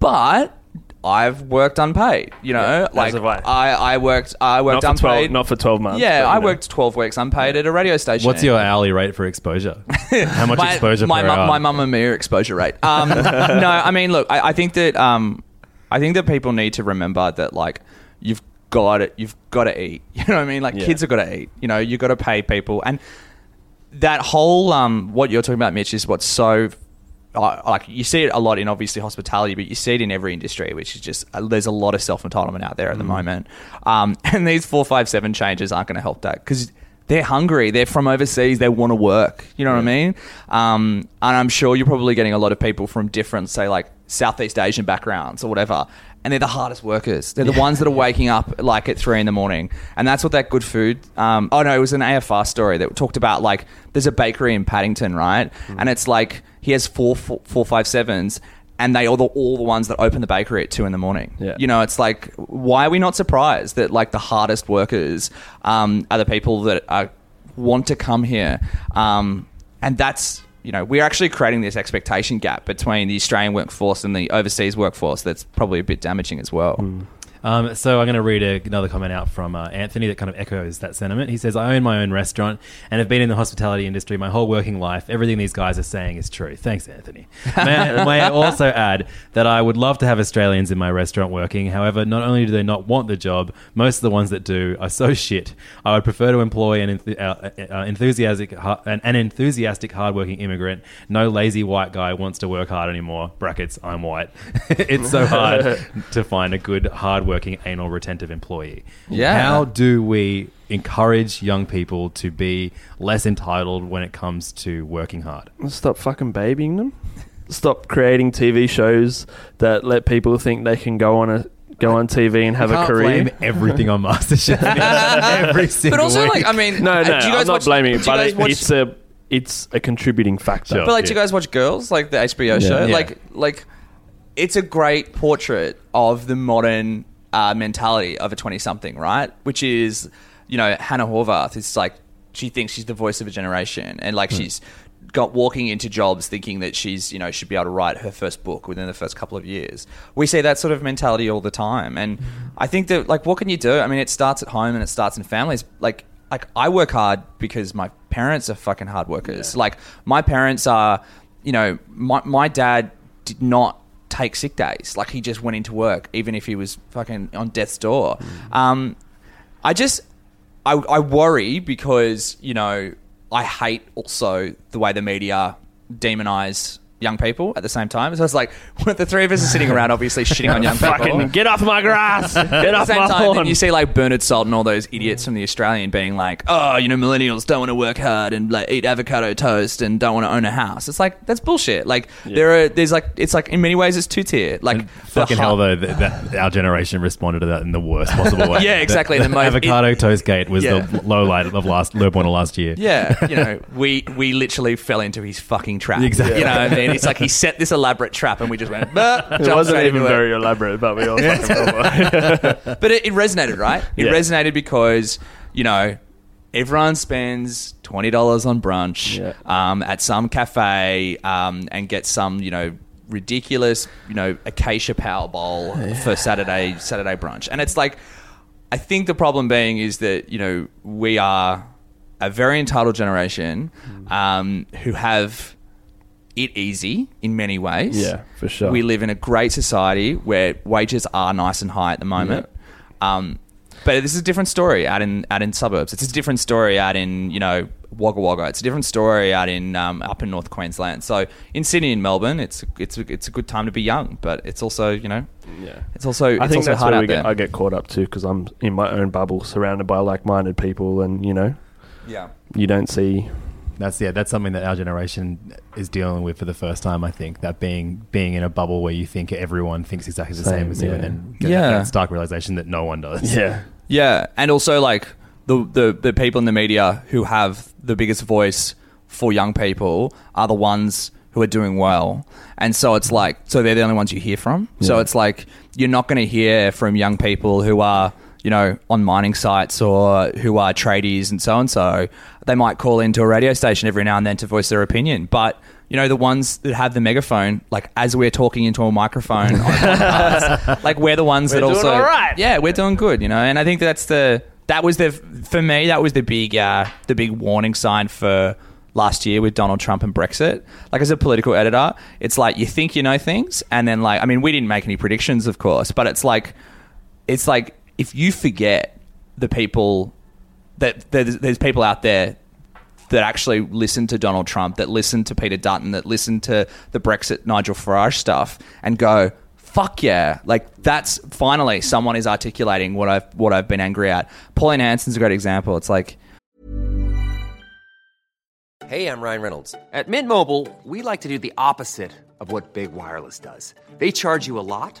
but I've worked unpaid. You know, like I. I, worked I worked Not unpaid. 12, not for 12 months. yeah, I know. worked twelve weeks unpaid at a radio station. What's your hourly rate for exposure? How much my, exposure my per mum, hour? my mama mia exposure rate. Um, no, I mean, look, I, I think that um, I think that people need to remember that like you've got it, you've got to eat. You know what I mean? Like Yeah. kids have got to eat. You know, you got to pay people, and that whole um, what you're talking about, Mitch, is what's so. Uh, like you see it a lot in obviously hospitality, but you see it in every industry, which is just uh, there's a lot of self entitlement out there at the moment, um, and these four five seven changes aren't going to help that because they're hungry, they're from overseas, they want to work. You know what I mean? Um, and I'm sure you're probably getting a lot of people from different, say like Southeast Asian backgrounds or whatever, and they're the hardest workers. They're the ones that are waking up like at three in the morning, and that's what that good food. Um, oh no, it was an AFR story that talked about like there's a bakery in Paddington, right? And it's like he has four four, four five sevens. And they are the, all the ones that open the bakery at two in the morning. Yeah. You know, it's like, why are we not surprised that like the hardest workers um, are the people that are, want to come here? Um, and that's you know we're actually creating this expectation gap between the Australian workforce and the overseas workforce. That's probably a bit damaging as well. Um, so I'm going to read a, another comment out from uh, Anthony that kind of echoes that sentiment. He says, "I own my own restaurant and have been in the hospitality industry my whole working life. Everything these guys are saying is true." Thanks, Anthony. May, I- may I also add that I would love to have Australians in my restaurant working. However, not only do they not want the job, most of the ones that do are so shit. I would prefer to employ an enth- uh, uh, enthusiastic, ha- an, an enthusiastic, hardworking immigrant. No lazy white guy wants to work hard anymore. Brackets. I'm white. it's so hard to find a good, hardworking, anal retentive employee. Yeah. How do we encourage young people to be less entitled when it comes to working hard? Stop fucking babying them. Stop creating TV shows that let people think they can go on a go on TV and have a Can't career. blame everything on MasterChef every single But also, week. like, I mean, No, uh, no, do you guys I'm not watch, blaming do it, you but guys it, watch- it's a it's a contributing factor. Sure. But like, Yeah. do you guys watch Girls, like the HBO Yeah. show? Yeah. Like, like it's a great portrait of the modern uh, mentality of a twenty-something, right? Which is, you know, Hannah Horvath is like she thinks she's the voice of a generation, and like she's got walking into jobs thinking that she's you know should be able to write her first book within the first couple of years. We see that sort of mentality all the time, and I think that like what can you do? I mean, it starts at home and it starts in families. Like like I work hard because my parents are fucking hard workers. Like my parents are, you know, my my dad did not take sick days. Like he just went into work even if he was fucking on death's door. Um, I just I, I worry because you know I hate also the way the media demonize young people at the same time. So it's like the three of us are sitting around, obviously shitting on young people. Fucking get off my grass! Get At off the same my time, then lawn! you see like Bernard Salt and all those idiots from the Australian being like, "Oh, you know, millennials don't want to work hard and like eat avocado toast and don't want to own a house." It's like that's bullshit. Like there are, there's like, it's like in many ways it's two tier. Like the Fucking hell, though, that, that our generation responded to that in the worst possible way. Yeah, exactly, The, the most- avocado toast gate was Yeah. the low light of last low point of last year. Yeah, you know, we we literally fell into his fucking trap. Exactly. You know, what I mean, it's like he set this elaborate trap, and we just went. It wasn't even it. very elaborate, but we all fucking fell for it. But it, it resonated, right? It Yeah. resonated because you know everyone spends twenty dollars on brunch Yeah. um, at some cafe um, and gets some you know ridiculous you know acacia power bowl for Saturday Saturday brunch, and it's like I think the problem being is that you know we are a very entitled generation um, who have it easy in many ways. Yeah, for sure. We live in a great society where wages are nice and high at the moment. Um, but this is a different story out in out in suburbs. It's a different story out in you know Wagga Wagga. It's a different story out in um, up in North Queensland. So in Sydney and Melbourne, it's it's it's a good time to be young, but it's also you know Yeah. it's also I it's think also that's hard where we get. I get caught up too because I'm in my own bubble, surrounded by like-minded people, and you know, yeah. you don't see. That's yeah, that's something that our generation is dealing with for the first time. I think that being being in a bubble where you think everyone thinks exactly the same, Same, as you, yeah. and then get Yeah. that stark realization that no one does. Yeah, Yeah, and also like the, the the people in the media who have the biggest voice for young people are the ones who are doing well, and so it's like so they're the only ones you hear from. So it's like you're not going to hear from young people who are you know on mining sites or who are tradies and so and so. They might call into a radio station every now and then to voice their opinion, but you know, the ones that have the megaphone, like as we're talking into a microphone, like we're the ones We're that also, all right. yeah, we're doing good, you know. And I think that's the that was the for me that was the big uh, the big warning sign for last year with Donald Trump and Brexit. Like as a political editor, it's like you think you know things, and then like I mean, we didn't make any predictions, of course, but it's like it's like if you forget the people that there's, there's people out there that actually listen to Donald Trump, that listen to Peter Dutton, that listen to the Brexit Nigel Farage stuff, and go, "Fuck yeah!" Like that's finally someone is articulating what I've what I've been angry at. Pauline Hanson's a great example. It's like Hey, I'm Ryan Reynolds. At Mint Mobile, we like to do the opposite of what Big Wireless does. They charge you a lot,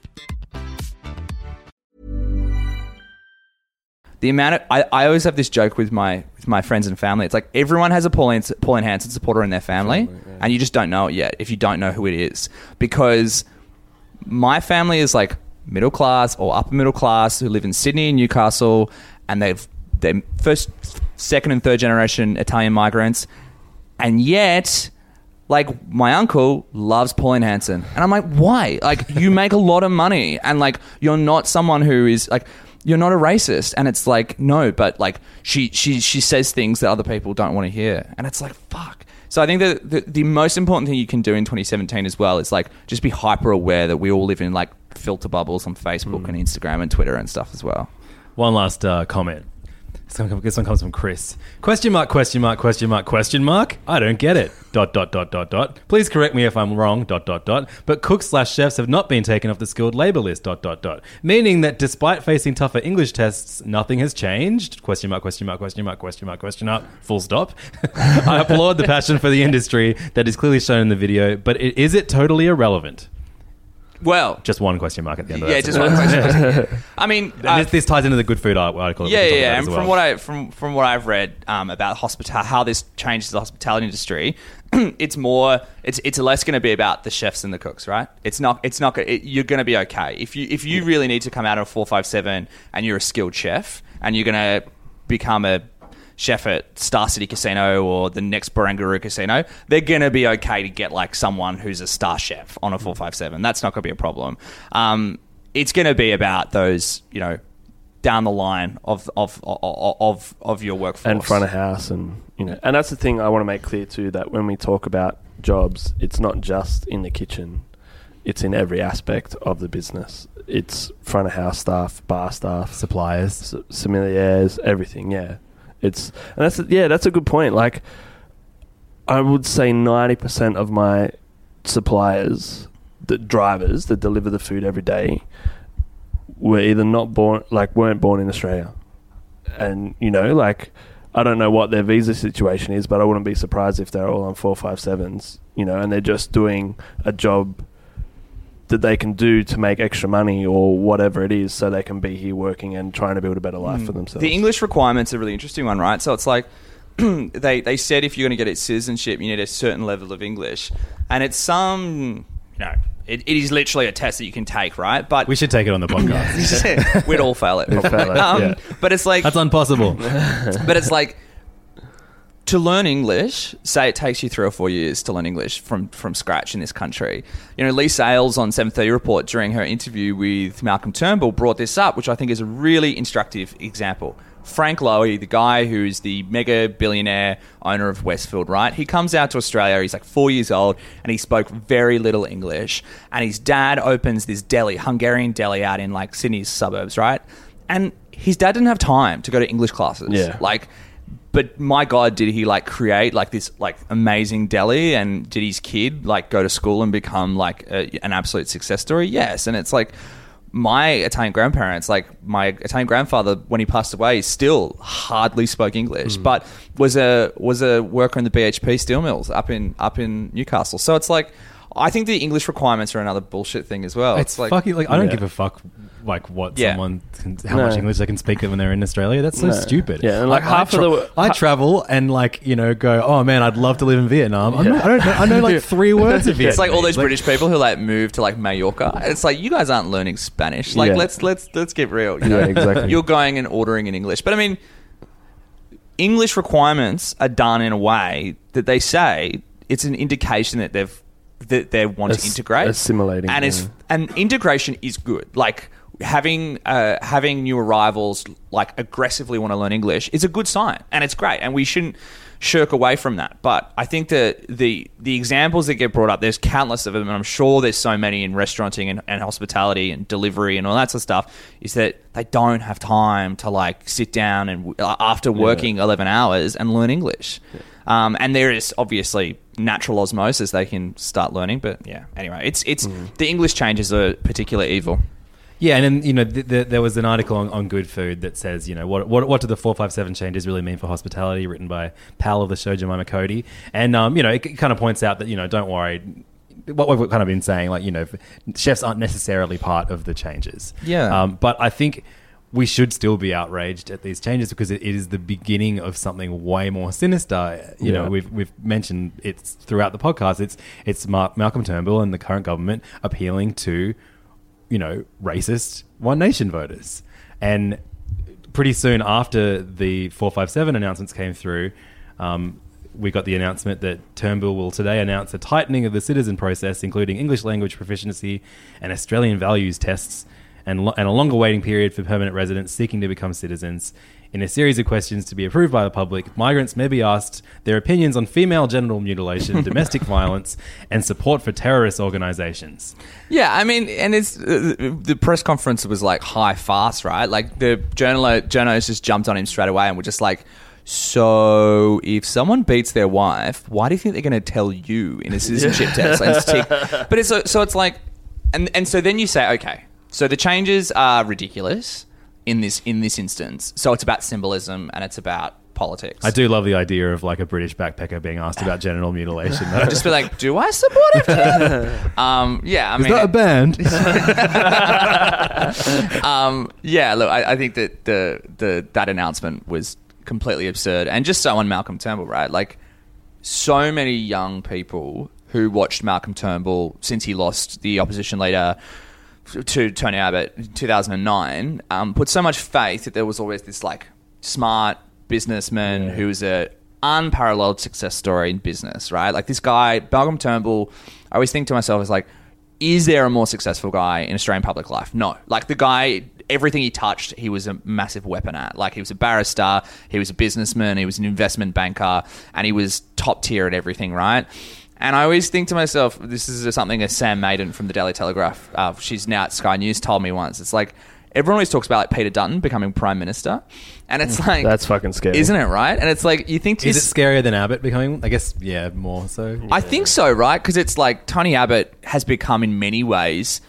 the amount of I, I always have this joke with my with my friends and family. It's like everyone has a Pauline Pauline Hanson supporter in their family, and you just don't know it yet if you don't know who it is because my family is like middle class or upper middle class who live in Sydney and Newcastle, and they've they're first, second, and third generation Italian migrants, and yet. Like my uncle loves Pauline Hanson, and I'm like, why? Like you make a lot of money, and like you're not someone who is like you're not a racist. And it's like no but like she she she says things that other people don't want to hear. And it's like fuck. So i think that the, the most important thing you can do in 2017 as well is like just be hyper aware that we all live in like filter bubbles on facebook and instagram and twitter and stuff as well. One last uh, comment. This one, comes from Chris. Question mark, question mark, question mark, question mark. I don't get it. Dot, dot, dot, dot, dot. Please correct me if I'm wrong. Dot, dot, dot. But cooks slash chefs have not been taken off the skilled labor list. Dot, dot, dot. Meaning that despite facing tougher English tests, nothing has changed. Question mark, question mark, question mark, question mark, question mark. Full stop. I applaud the passion for the industry that is clearly shown in the video, but is it totally irrelevant? Well Just one question mark at the end of yeah that just sentence. one question i mean And uh, this, this ties into the good food art- article. that we yeah, can talk yeah, about and as from what I from from what I've read um, about hospital, how this changes the hospitality industry, it's more, it's it's less going to be about the chefs and the cooks, right? It's not, it's not. It, you're going to be okay if you if you really need to come out of four five seven and you're a skilled chef and you're going to become a chef at Star City Casino or the next Barangaroo Casino, they're going to be okay to get like someone who's a star chef on a 457. That's not going to be a problem. Um, it's going to be about those, you know, down the line of of of of, of your workforce and front of house and you know and that's the thing I want to make clear too that when we talk about jobs it's not just in the kitchen it's in every aspect of the business it's front of house staff bar staff suppliers. s- sommeliers everything yeah it's and that's yeah that's a good point. Like I would say 90% of my suppliers the drivers that deliver the food every day were either not born like weren't born in Australia. And you know like I don't know what their visa situation is but I wouldn't be surprised if they're all on 457s you know and they're just doing a job that they can do to make extra money or whatever it is so they can be here working and trying to build a better life for themselves. The English requirement's a really interesting one, right? So it's like they they said if you're going to get its citizenship, you need a certain level of English, and it's some you know It, it is literally a test that you can take, right? But We should take it on the podcast. we'd all fail it. We'd fail it, Um, yeah. But it's like That's impossible. but it's like to learn English. Say it takes you three or four years to learn English from from scratch in this country. You know, Leigh Sales on Seven Thirty Report during her interview with Malcolm Turnbull brought this up, which I think is a really instructive example. Frank Lowy, the guy who's the mega billionaire owner of Westfield, right? He comes out to Australia. He's like four years old, and he spoke very little English. And his dad opens this deli, Hungarian deli, out in like Sydney's suburbs, right? And his dad didn't have time to go to English classes. Yeah. Like, but my God, did he like create like this like amazing deli, and did his kid like go to school and become like a, an absolute success story? Yes, and it's like my Italian grandparents, like my Italian grandfather, when he passed away, still hardly spoke English, Mm. but was a was a worker in the BHP steel mills up in up in Newcastle. So it's like. I think the English requirements are another bullshit thing as well. It's fucking like I don't Yeah. give a fuck like what Yeah. someone can, how No. much English they can speak when they're in Australia. That's so No. stupid. Yeah, and, like, I half of tra- the- I travel and like you know go. Oh man, I'd love to live in Vietnam. I'm not, I don't. Know, I know like three words of Vietnamese. It's like all those British people who like move to like Mallorca. It's like you guys aren't learning Spanish. Like Yeah. let's let's let's get real. You know? Yeah, exactly. You're going and ordering in English, but I mean, English requirements are done in a way that they say it's an indication that they've that they want to integrate, assimilating, and it's yeah. and integration is good. Like having uh, having new arrivals like aggressively want to learn English is a good sign, and it's great, and we shouldn't shirk away from that. But I think that the the examples that get brought up, there's countless of them, and I'm sure there's so many in restauranting and, and hospitality and delivery and all that sort of stuff. Is that they don't have time to like sit down and uh, after working 11 hours and learn English. Um, and there is obviously natural osmosis they can start learning, but yeah. Anyway, it's it's the English changes are particular evil. Yeah, and then you know th- th- there was an article on, on Good Food that says you know what what what do the four five seven changes really mean for hospitality, written by pal of the show Jemima Cody, and um, you know it, kind of points out that you know don't worry. What we've kind of been saying, like you know, chefs aren't necessarily part of the changes. Yeah. um, but I think we should still be outraged at these changes because it, is the beginning of something way more sinister. You know, we've we've mentioned it's throughout the podcast. It's it's Mar- Malcolm Turnbull and the current government appealing to you know, racist One Nation voters. And pretty soon after the 457 announcements came through, um, we got the announcement that Turnbull will today announce a tightening of the citizen process, including English language proficiency and Australian values tests, and, lo- and a longer waiting period for permanent residents seeking to become citizens. In a series of questions to be approved by the public, migrants may be asked their opinions on female genital mutilation, domestic violence, and support for terrorist organizations. Yeah, I mean, and it's uh, the press conference was like high fast, right? Like the journal journalists just jumped on him straight away and were just like, "So, if someone beats their wife, why do you think they're going to tell you in a citizenship test?" And it's tick- But it's so, so it's like, and and so then you say, okay, so the changes are ridiculous in this in this instance. So it's about symbolism and it's about politics. I do love the idea of like a British backpacker being asked about genital mutilation. though. just be like, do I support it? um, yeah, I Is mean, that a band? um, yeah, look, I, I think that the the that announcement was completely absurd and just so on Malcolm Turnbull, right? Like so many young people who watched Malcolm Turnbull since he lost the opposition leader to Tony Abbott in 2009 um, put so much faith that there was always this like smart businessman who was a unparalleled success story in business, right? Like this guy, Malcolm Turnbull, I always think to myself is like, is there a more successful guy in Australian public life? No. Like the guy, everything he touched, he was a massive weapon at. Like he was a barrister, he was a businessman, he was an investment banker, and he was top tier at everything, right? And I always think to myself, this is something a Sam Maiden from the Daily Telegraph, uh, she's now at Sky News, told me once. It's like, everyone always talks about like Peter Dutton becoming prime minister. And it's like, That's fucking scary. isn't it right? And it's like, you think to Is it scarier than Abbott becoming? I guess, yeah, more so. I think so, right? Because it's like Tony Abbott has become in many ways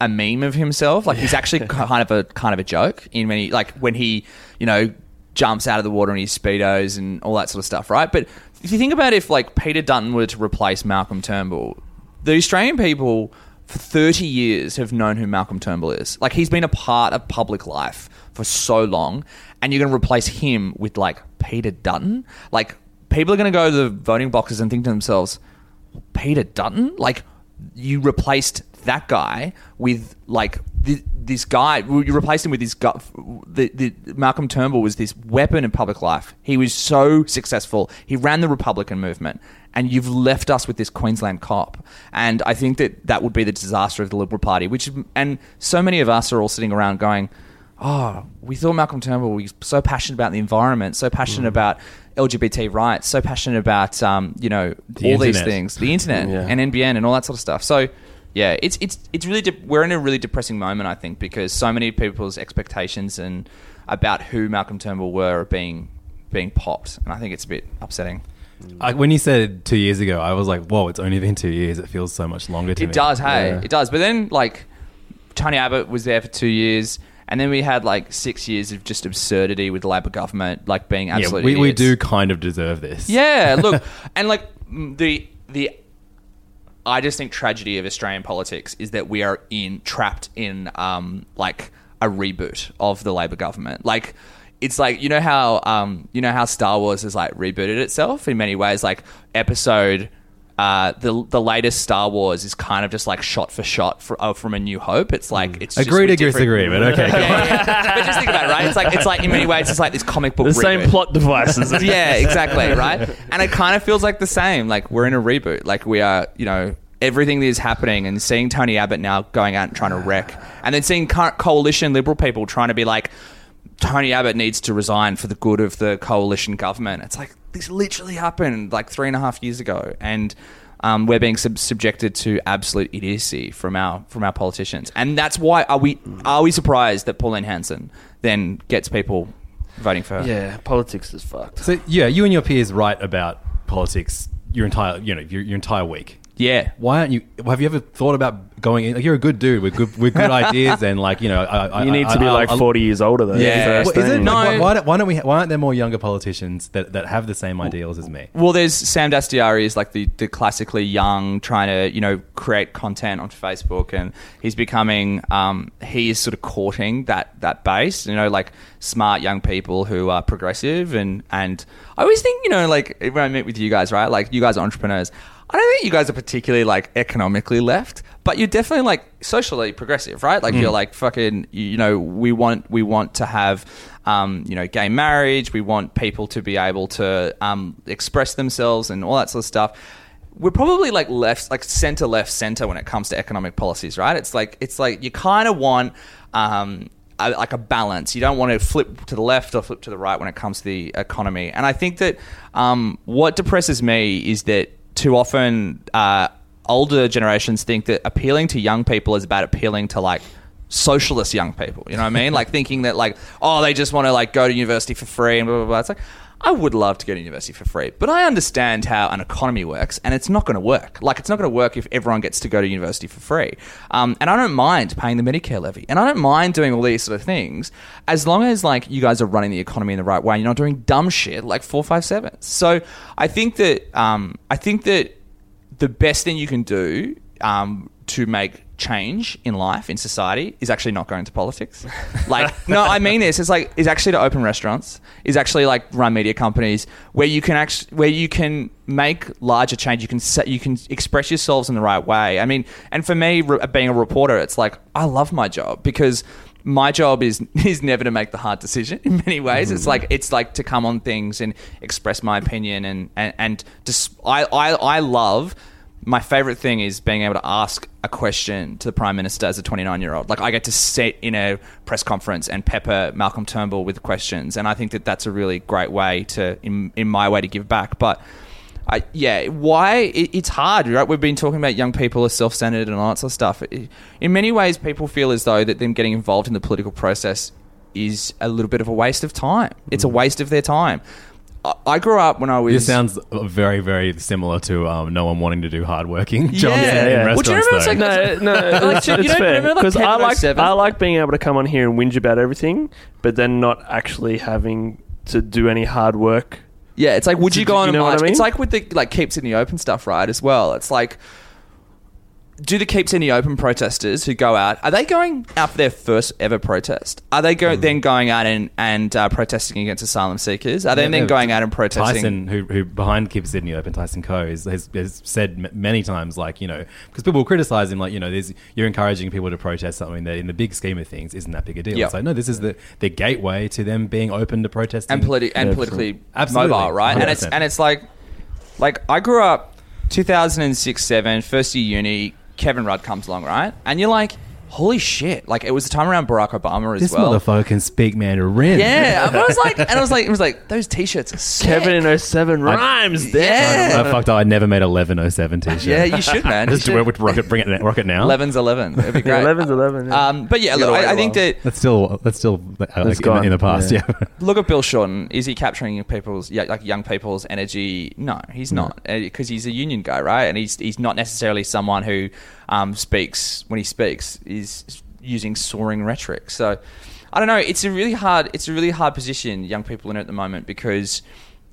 a meme of himself. Like he's actually kind of a kind of a joke in many like when he, you know, jumps out of the water in his speedos and all that sort of stuff, right? But if you think about if like Peter Dutton were to replace Malcolm Turnbull, the Australian people for 30 years have known who Malcolm Turnbull is. Like he's been a part of public life for so long and you're going to replace him with like Peter Dutton? Like people are going to go to the voting boxes and think to themselves, Peter Dutton? Like, you replaced that guy with like th- this guy. You replaced him with this guy. The, the Malcolm Turnbull was this weapon in public life. He was so successful. He ran the Republican movement, and you've left us with this Queensland cop. And I think that that would be the disaster of the Liberal Party. Which and so many of us are all sitting around going. Oh, we thought Malcolm Turnbull was so passionate about the environment, so passionate about LGBT rights, so passionate about um, you know The all these things, the internet Yeah. and NBN and all that sort of stuff. So yeah, it's it's it's really de- we're in a really depressing moment, I think, because so many people's expectations and about who Malcolm Turnbull were are being being popped, and I think it's a bit upsetting. I, when you said two years ago, I was like, "Whoa, it's only been two years. It feels so much longer to It me." does, hey, Yeah. it does. But then like Tony Abbott was there for two years. And then we had like six years of just absurdity with the Labor government, like being Yeah, absolute. we, we do kind of deserve this. Yeah, look, and like mm, the the I just think tragedy of Australian politics is that we are in trapped in um like a reboot of the Labor government. Like it's like you know how um you know how Star Wars has like rebooted itself in many ways. Like episode uh, the the latest Star Wars is kind of just like shot for shot for, uh, from A New Hope. It's like it's just Agree to different- disagree, but okay. go on. Yeah, yeah. but just think about it, right? It's like it's like in many ways it's like this comic book. The same plot devices. yeah, exactly, right? And it kind of feels like the same. Like we're in a reboot. Like we are, you know, everything that is happening and seeing Tony Abbott now going out and trying to wreck, and then seeing co- coalition liberal people trying to be like, Tony Abbott needs to resign for the good of the coalition government. It's like this literally happened like three and a half years ago, and. Um, we're being sub- subjected to absolute idiocy from our from our politicians, and that's why are we are we surprised that Pauline Hanson then gets people voting for her? yeah, politics is fucked. So yeah, you and your peers write about politics your entire you know your, your entire week. Yeah. Why aren't you? Have you ever thought about going in? Like, you're a good dude with good with good ideas and like you know. I, I, You need I- to be I- like I- 40 years older though. Yeah. Well, is it. No. like, why, why, don't, why don't we? Why aren't there more younger politicians that, that have the same ideals as me? Well, there's Sam Dastyari is like the, the classically young, trying to you know create content on Facebook, and he's becoming um, he is sort of courting that that base, you know, like smart young people who are progressive, and and I always think you know like when I meet with you guys, right, like you guys are entrepreneurs. I don't think you guys are particularly like economically left, but you're definitely like socially progressive, right? Like you're like fucking, you know, we want we want to have, um, you know, gay marriage. We want people to be able to um, express themselves and all that sort of stuff. We're probably like left, like center left, center when it comes to economic policies, right? It's like it's like you kind of want. Um, a, like a balance. You don't want to flip to the left or flip to the right when it comes to the economy. And I think that um, what depresses me is that too often uh, older generations think that appealing to young people is about appealing to like socialist young people. You know what I mean? like thinking that like oh they just want to like go to university for free and blah blah blah. It's like I would love to go to university for free, but I understand how an economy works, and it's not going to work. Like, it's not going to work if everyone gets to go to university for free. Um, and I don't mind paying the Medicare levy, and I don't mind doing all these sort of things, as long as like you guys are running the economy in the right way, and you're not doing dumb shit like four five seven. So I think that um, I think that the best thing you can do um, to make change in life in society is actually not going to politics. Like, no, I mean this. It's like is actually to open restaurants. Is actually like run media companies where you can actually where you can make larger change. You can set, you can express yourselves in the right way. I mean, and for me, re- being a reporter, it's like I love my job because my job is is never to make the hard decision in many ways. It's like it's like to come on things and express my opinion and and, and just I, I I love my favorite thing is being able to ask a question to the prime minister as a 29 year old. Like I get to sit in a press conference and pepper Malcolm Turnbull with questions, and I think that that's a really great way to in in my way to give back. But I, yeah, why it, it's hard, right? We've been talking about young people are self-centered and all that sort of stuff. It- in many ways, people feel as though that them getting involved in the political process is a little bit of a waste of time. It's a mm. waste of their time. I, I grew up when I was. This sounds very, very similar to um, no one wanting to do hardworking jobs Yeah, in, in yeah. Well, do you restaurants. remember though. like- No, no, Like, it's, you it's fair remember, like, because I like I like being able to come on here and whinge about everything, but then not actually having to do any hard work. Yeah, it's like would you go on you a know what I march? mean? It's like with the like Keep Sydney Open stuff, right? As well, it's like do the Keep Sydney Open protesters who go out, are they going out for their first ever protest? Are they go, then going out and, and uh, protesting against asylum seekers? Are they Yeah, then yeah. going out and protesting? Tyson, who, who behind Keep Sydney Open, Tyson Koh, is, has, has said m- many times, like you know, because people will criticize him, like you know, there's, you're encouraging people to protest something that, in the big scheme of things, isn't that big a deal. Yeah. It's like no, this is the, the gateway to them being open to protesting and, politi- and politically Absolutely. mobile, right? And it's 100%. and it's like, like I grew up 2006, seven, first year uni. Kevin Rudd comes along, right? And you're like, holy shit! Like it was the time around Barack Obama as This well. motherfucker can speak Mandarin. Yeah, and I was like, and I was like, it was like those t-shirts are sick. Kevin in 07 rhymes. Yeah. I fucked up. I never made 1107 t-shirt. Yeah, you should, man. You Just to should. wear- rocket, bring it, rocket now. 11's 11. It'd be great. 11's 11. Yeah. Um, but yeah, look, I, I think that That's still that's still uh, like, in, the- gone. in the past. Yeah. Yeah. look at Bill Shorten. Is he capturing people's yeah, like young people's energy? No, he's not because he's a union guy, right? And he's he's not necessarily someone who um, speaks when he speaks is using soaring rhetoric. So I don't know. It's a really hard. It's a really hard position young people in at the moment because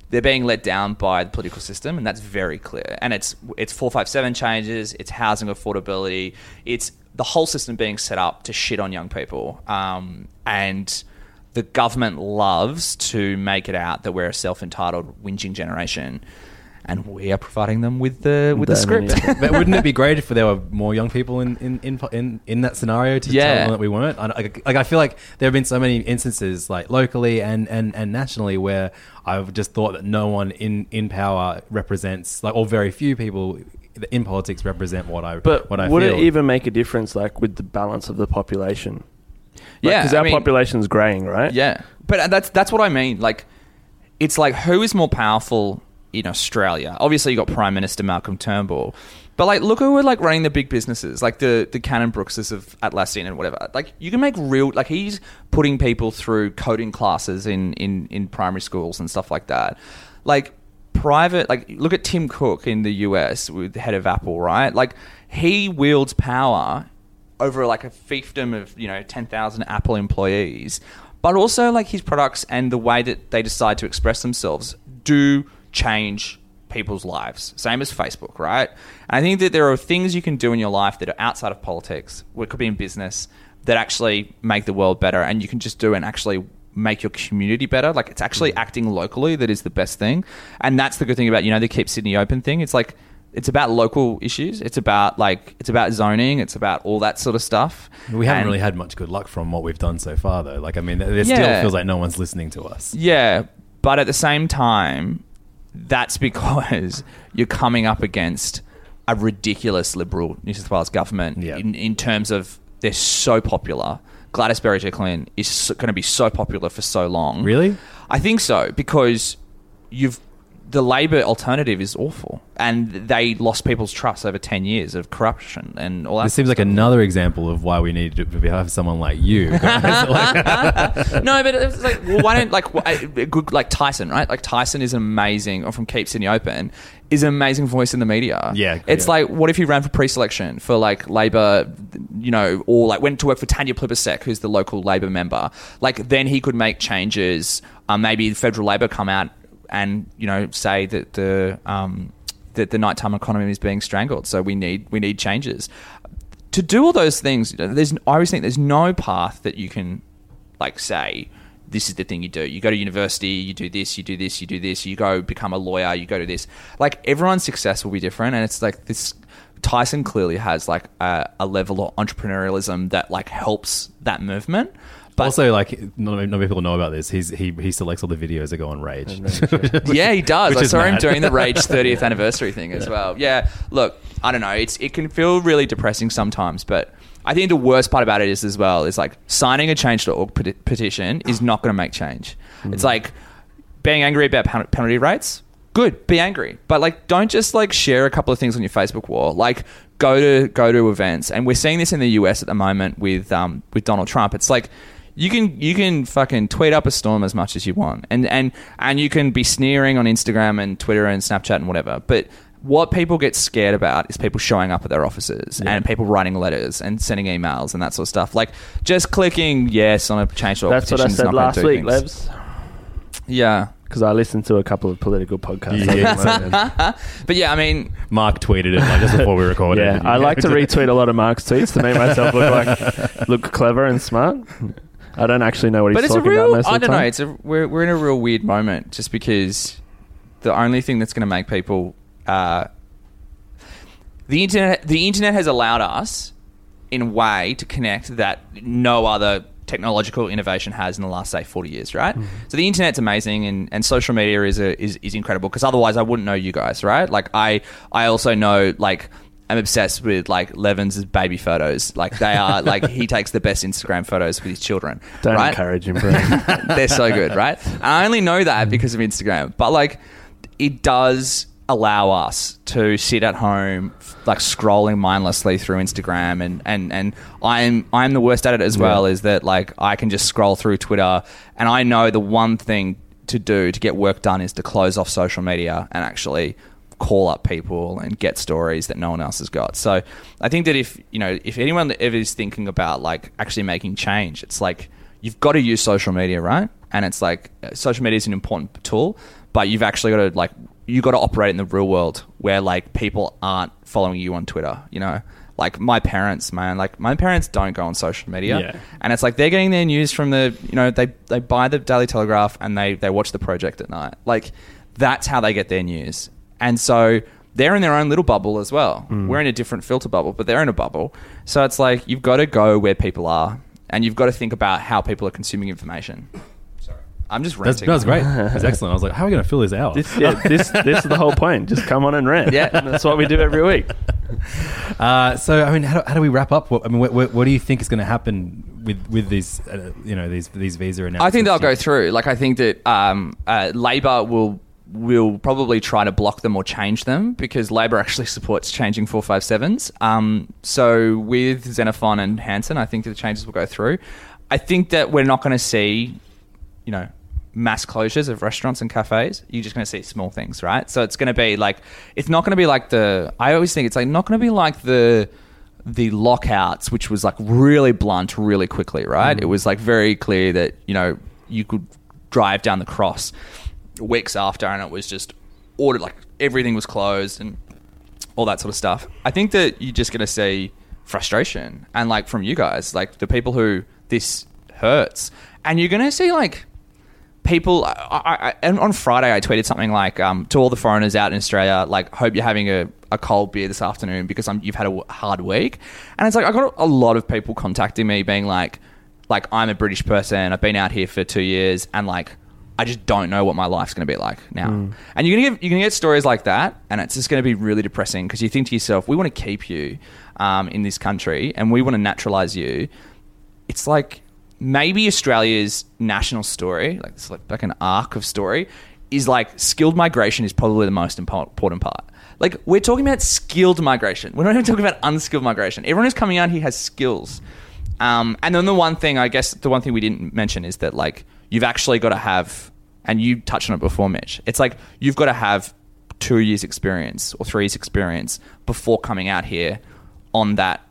they're being let down by the political system, and that's very clear. And it's it's four five seven changes. It's housing affordability. It's the whole system being set up to shit on young people. Um, and the government loves to make it out that we're a self entitled whinging generation, and we are providing them with the with the That script. but wouldn't it be great if there were more young people in in in, in, in that scenario to Yeah. tell them that we weren't? I, like, like I feel like there have been so many instances, like locally and, and, and nationally, where I've just thought that no one in, in power represents, like, or very few people in politics represent what I But what I feel. would feel. it even make a difference, like with the balance of the population? Yeah, because I our mean- population's graying, right? Yeah, but that's that's what I mean. Like, it's like who is more powerful in Australia? Obviously, you got Prime Minister Malcolm Turnbull, but like, look who are like running the big businesses, like the the Cannon-Brookeses of Atlassian and whatever. Like, you can make real like he's putting people through coding classes in in in primary schools and stuff like that. Like private, like look at Tim Cook in the US with the head of Apple, right? Like he wields power over like a fiefdom of you know 10,000 Apple employees but also like his products and the way that they decide to express themselves do change people's lives same as Facebook right and I think that there are things you can do in your life that are outside of politics it could be in business that actually make the world better and you can just do and actually make your community better like it's actually mm-hmm. acting locally that is the best thing and that's the good thing about you know the keep Sydney open thing it's like it's about local issues. It's about like it's about zoning. It's about all that sort of stuff. we haven't And- really had much good luck from what we've done so far, though. Like, I mean, it Yeah. still feels like no one's listening to us. Yeah, but at the same time, that's because you're coming up against a ridiculous liberal New South Wales government Yeah. in, in terms of they're so popular. Gladys Berejiklian is so, going to be so popular for so long. Really? I think so because you've the Labor alternative is awful, and they lost people's trust over ten years of corruption and all that. This seems like another example of why we need to have someone like you. no, but it's like, well, why don't like a good like Tyson, right? Like Tyson is amazing, or from Keep Sydney Open, is an amazing voice in the media. Yeah, it's yeah. like what if he ran for pre-selection for like Labor, you know, or like went to work for Tanya Plibersek, who's the local Labor member. Like then he could make changes. Um, maybe the federal Labor come out and you know say that the um, that the nighttime economy is being strangled. So we need we need changes to do all those things, there's I always think there's no path that you can like say this is the thing you do. You go to university, you do this, you do this, you do this, you go become a lawyer, you go to this. Like everyone's success will be different, and it's like this. Tyson clearly has like a, a level of entrepreneurialism that like helps that movement. But also, like, not, not many people know about this. He's he he selects all the videos that go on Rage. yeah, he does. Which I is saw him mad. doing the Rage 30th anniversary thing as well. Yeah, look, I don't know. It's it can feel really depressing sometimes, but I think the worst part about it is as well is like signing a change.org peti- petition is not going to make change. It's like being angry about pen- penalty rates. Good, be angry, but like don't just like share a couple of things on your Facebook wall. Like go to go to events, and we're seeing this in the US at the moment with um with Donald Trump. It's like you can you can fucking tweet up a storm as much as you want, and and and you can be sneering on Instagram and Twitter and Snapchat and whatever. But what people get scared about is people showing up at their offices and people writing letters and sending emails and that sort of stuff. Like just clicking yes on a change.org That's what I petition said last week, things. Levs. Yeah, because I listened to a couple of political podcasts. Yeah. at the moment. But yeah, I mean, Mark tweeted it like just before we recorded. yeah, I like to retweet a lot of Mark's tweets to make myself look like look clever and smart. I don't actually know what he's but it's a talking real. about most I of the don't know. time. It's a we're we're in a real weird moment just because the only thing that's going to make people uh, the internet the internet has allowed us in a way to connect that no other technological innovation has in the last say 40 years right so the internet's amazing and, and social media is a, is, is incredible because otherwise i wouldn't know you guys right like i i also know like i'm obsessed with like Levins' baby photos like they are like he takes the best instagram photos with his children Don't right? encourage him, bro. They're so good, right? And I only know that because of Instagram. But like, it does allow us to sit at home, like scrolling mindlessly through Instagram, and and and I'm I'm the worst at it as well. Is that like I can just scroll through Twitter, and I know the one thing to do to get work done is to close off social media and actually call up people and get stories that no one else has got. So I think that if you know if anyone ever is thinking about like actually making change, it's like you've got to use social media, right? And it's like uh, social media is an important tool, but you've actually got to like you got to operate in the real world where like people aren't following you on Twitter, you know. Like my parents, man, like my parents don't go on social media, Yeah. and it's like they're getting their news from the, you know, they they buy the Daily Telegraph and they they watch the Project at night. Like that's how they get their news, and so they're in their own little bubble as well. We're in a different filter bubble, but they're in a bubble. So it's like you've got to go where people are, and you've got to think about how people are consuming information. Sorry, I'm just That's, ranting. that was great. That's excellent. I was like, how are we going to fill this out? This, yeah, this this is the whole point. Just come on and rant. Yeah. that's what we do every week. Uh, so, I mean, how do, how do we wrap up? What, I mean, what, what, what do you think is going to happen with with these, uh, you know, these these visa announcements? I think they'll go through. Like I think that um, uh, Labor will will probably try to block them or change them because Labor actually supports changing 457s. Um, so with Xenophon and Hanson, I think the changes will go through. I think that we're not going to see, you know, mass closures of restaurants and cafes. You're just going to see small things, right? So it's going to be like it's not going to be like the. I always think it's like not going to be like the the lockouts, which was like really blunt, really quickly, right? It was like very clear that you know you could drive down the cross weeks after, and it was just ordered like everything was closed and all that sort of stuff. I think that you're just going to see frustration and like from you guys, like the people who this hurts, and you're going to see like people I, I, and on friday i tweeted something like um, to all the foreigners out in australia like hope you're having a, a cold beer this afternoon because I'm, you've had a hard week. And it's like i got a lot of people contacting me being like like i'm a british person. I've been out here for two years. And like i just don't know what my life's going to be like now and you're going to get you're going to get stories like that and it's just going to be really depressing because you think to yourself we want to keep you um, in this country and we want to naturalize you it's like maybe Australia's national story, like it's like, like an arc of story, is like skilled migration is probably the most important part. Like we're talking about skilled migration. We're not even talking about unskilled migration. Everyone who's coming out here has skills. Um, and then the one thing, I guess, the one thing we didn't mention is that like you've actually got to have, and you touched on it before, Mitch. It's like you've got to have two years experience or three years experience before coming out here on that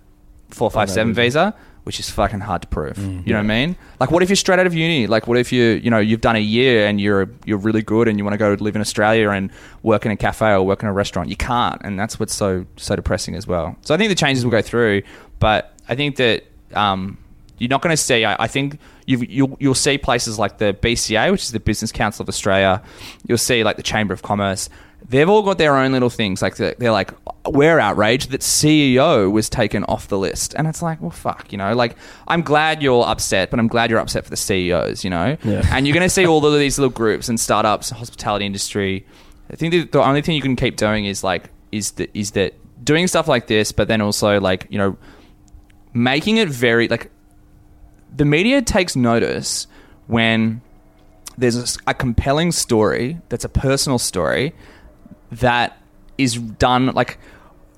four five seven visa, which is fucking hard to prove. You know what I mean? Like, what if you're straight out of uni? Like, what if you you know you've done a year and you're you're really good and you want to go live in Australia and work in a cafe or work in a restaurant? You can't, and that's what's so so depressing as well. So I think the changes will go through, but I think that um, you're not going to see. I, I think you've, you'll you'll see places like the BCA, which is the Business Council of Australia. You'll see like the Chamber of Commerce. They've all got their own little things. Like they're, they're like, we're outraged that CEO was taken off the list, and it's like, well, fuck, you know. Like, I'm glad you're upset, but I'm glad you're upset for the CEOs, you know. Yeah. And you're going to see all of these little groups and startups, hospitality industry. I think the only thing you can keep doing is like is that is that doing stuff like this, but then also like you know making it very like the media takes notice when there's a compelling story that's a personal story that is done like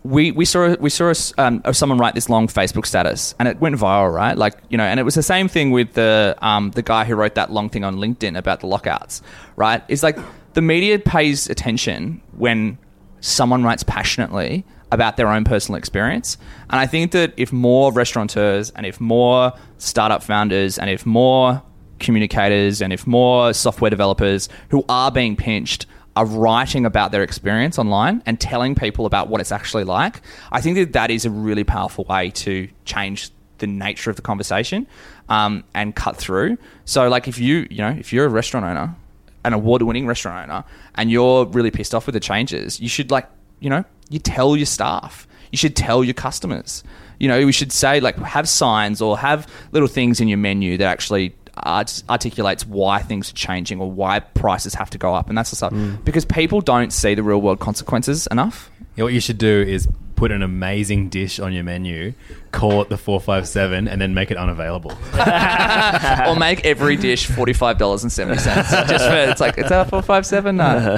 we we saw we saw um, someone write this long Facebook status and it went viral, right? Like you know, and it was the same thing with the um, the guy who wrote that long thing on LinkedIn about the lockouts, right? It's like the media pays attention when someone writes passionately about their own personal experience, and I think that if more restaurateurs and if more startup founders and if more communicators and if more software developers who are being pinched are writing about their experience online and telling people about what it's actually like, I think that that is a really powerful way to change the nature of the conversation um, and cut through. So, like, if you, you know, if you're a restaurant owner, an award-winning restaurant owner, and you're really pissed off with the changes, you should, like, you know, you tell your staff. You should tell your customers. You know, we should say, like, have signs or have little things in your menu that actually art- articulates why things are changing or why prices have to go up, and that's the stuff. Mm. Because people don't see the real-world consequences enough. You know, what you should do is put an amazing dish on your menu, call it the 457, and then make it unavailable. or make every dish forty-five dollars and seventy cents. Just for it's like it's a four five seven. No.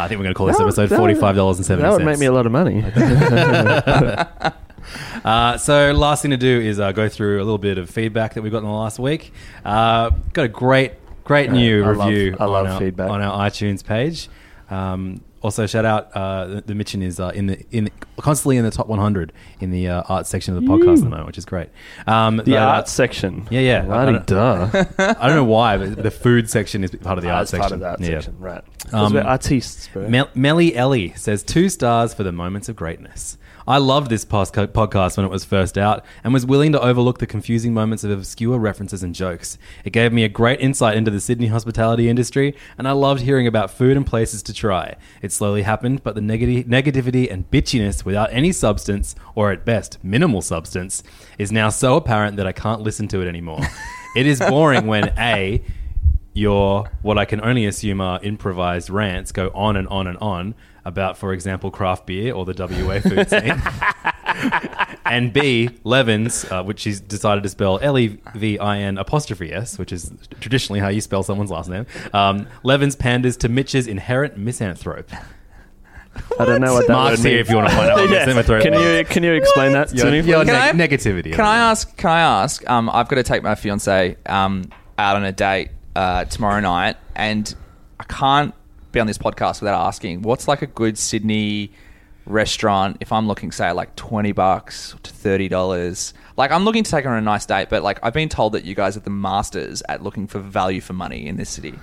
I think we're going to call this episode $45.70. That would make me a lot of money. Uh, so, last thing to do is uh, go through a little bit of feedback that we got in the last week. Uh, got a great, great new I love- review I love on, our, feedback. on our iTunes page. Um, also, shout out uh, the, the Mitchen is uh, in the in the, constantly in the top 100 in the uh, art section of the podcast at the moment, which is great. Um, the but, uh, art section. Yeah, yeah. Bloody I don't- duh. I don't know why, but the food section is part of the Ah, art it's section. part of that Yeah. section, right? Um, Um, we're artists, bro. Mel- Melly Ellie says two stars for the moments of greatness. I loved this pos- podcast when it was first out and was willing to overlook the confusing moments of obscure references and jokes. It gave me a great insight into the Sydney hospitality industry, and I loved hearing about food and places to try. It slowly happened, but the negati- negativity and bitchiness without any substance, or at best, minimal substance, is now so apparent that I can't listen to it anymore. it is boring when A, your what I can only assume are improvised rants go on and on and on about, for example, craft beer or the WA food scene. and B, Levins, uh, which she's decided to spell L E V I N apostrophe S, which is traditionally how you spell someone's last name. Um, Levins panders to Mitch's inherent misanthrope. I don't know what that Mark's word here means. if you want to find out what Yeah. misanthrope Can means. you can you explain that to Your, me? your please? Can neg- I- negativity. Can I ask? Can I ask? Um, I've got to take my fiance um, out on a date uh, tomorrow night, and I can't be on this podcast without asking, what's like a good Sydney restaurant? If I'm looking, say, like twenty bucks to thirty dollars. Like I'm looking to take her on a nice date, but like I've been told that you guys are the masters at looking for value for money in this city.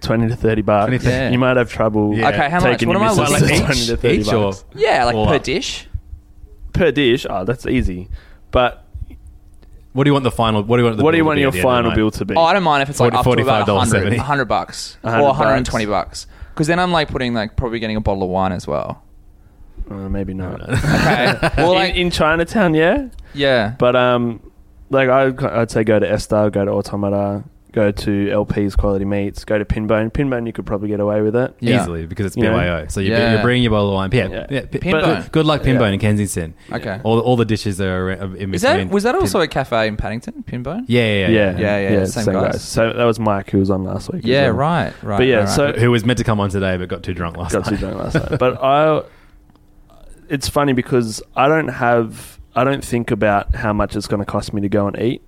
Twenty to thirty bucks. 20 to- You might have trouble. Yeah. Okay, how much? taking What your am I missus looking to at? 20 to 30 Each or bucks. Yeah, like All per up. dish. per dish. Oh, that's easy. But What do you want the final? What do you want? The what do you want your at the end of the final bill to be? Oh, I don't mind if it's like up to about $45.70. 100, 100 bucks or 100 120 bucks. Because then I'm like putting like probably getting a bottle of wine as well. Uh, maybe not. Okay. well, like in, in Chinatown, yeah. yeah. But um, like I, I'd say go to Esther, go to Automata, go to LP's Quality Meats, go to Pinbone. Pinbone, you could probably get away with that Yeah. easily because it's You know? BYO. So you're, Yeah. you're bringing your bottle of wine. Yeah, Yeah. yeah. P- Pinbone. but Good luck, Pinbone Yeah. in Kensington. Okay. All the, all the dishes are in between. Is that was that Pin- also a cafe in Paddington, Pinbone? Yeah, yeah, yeah. Yeah, Yeah, yeah, same guys. So that was Mike who was on last week. as Yeah, well. right, right. But yeah, right, right. so Who was meant to come on today but got too drunk last got night. too drunk last night. But I, it's funny because I don't have, I don't think about how much it's going to cost me to go and eat.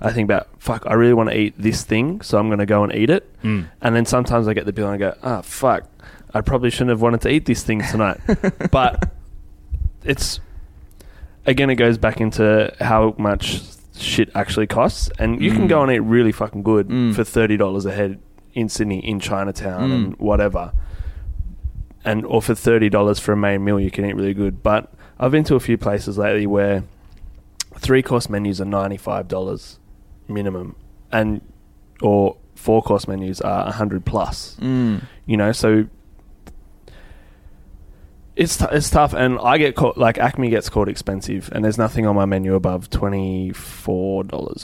I think about fuck. I really want to eat this thing, so I'm going to go and eat it. Mm. And then sometimes I get the bill and I go, ah, fuck. I probably shouldn't have wanted to eat this thing tonight. but it's again, it goes back into how much shit actually costs, and you can Mm. go and eat really fucking good Mm. for thirty dollars a head in Sydney, in Chinatown, Mm. and whatever. And or for thirty dollars for a main meal, you can eat really good. But I've been to a few places lately where three course menus are ninety five dollars minimum, and or four course menus are hundred plus Mm. you know so it's t- it's tough and i get caught like acme gets called expensive and there's nothing on my menu above $24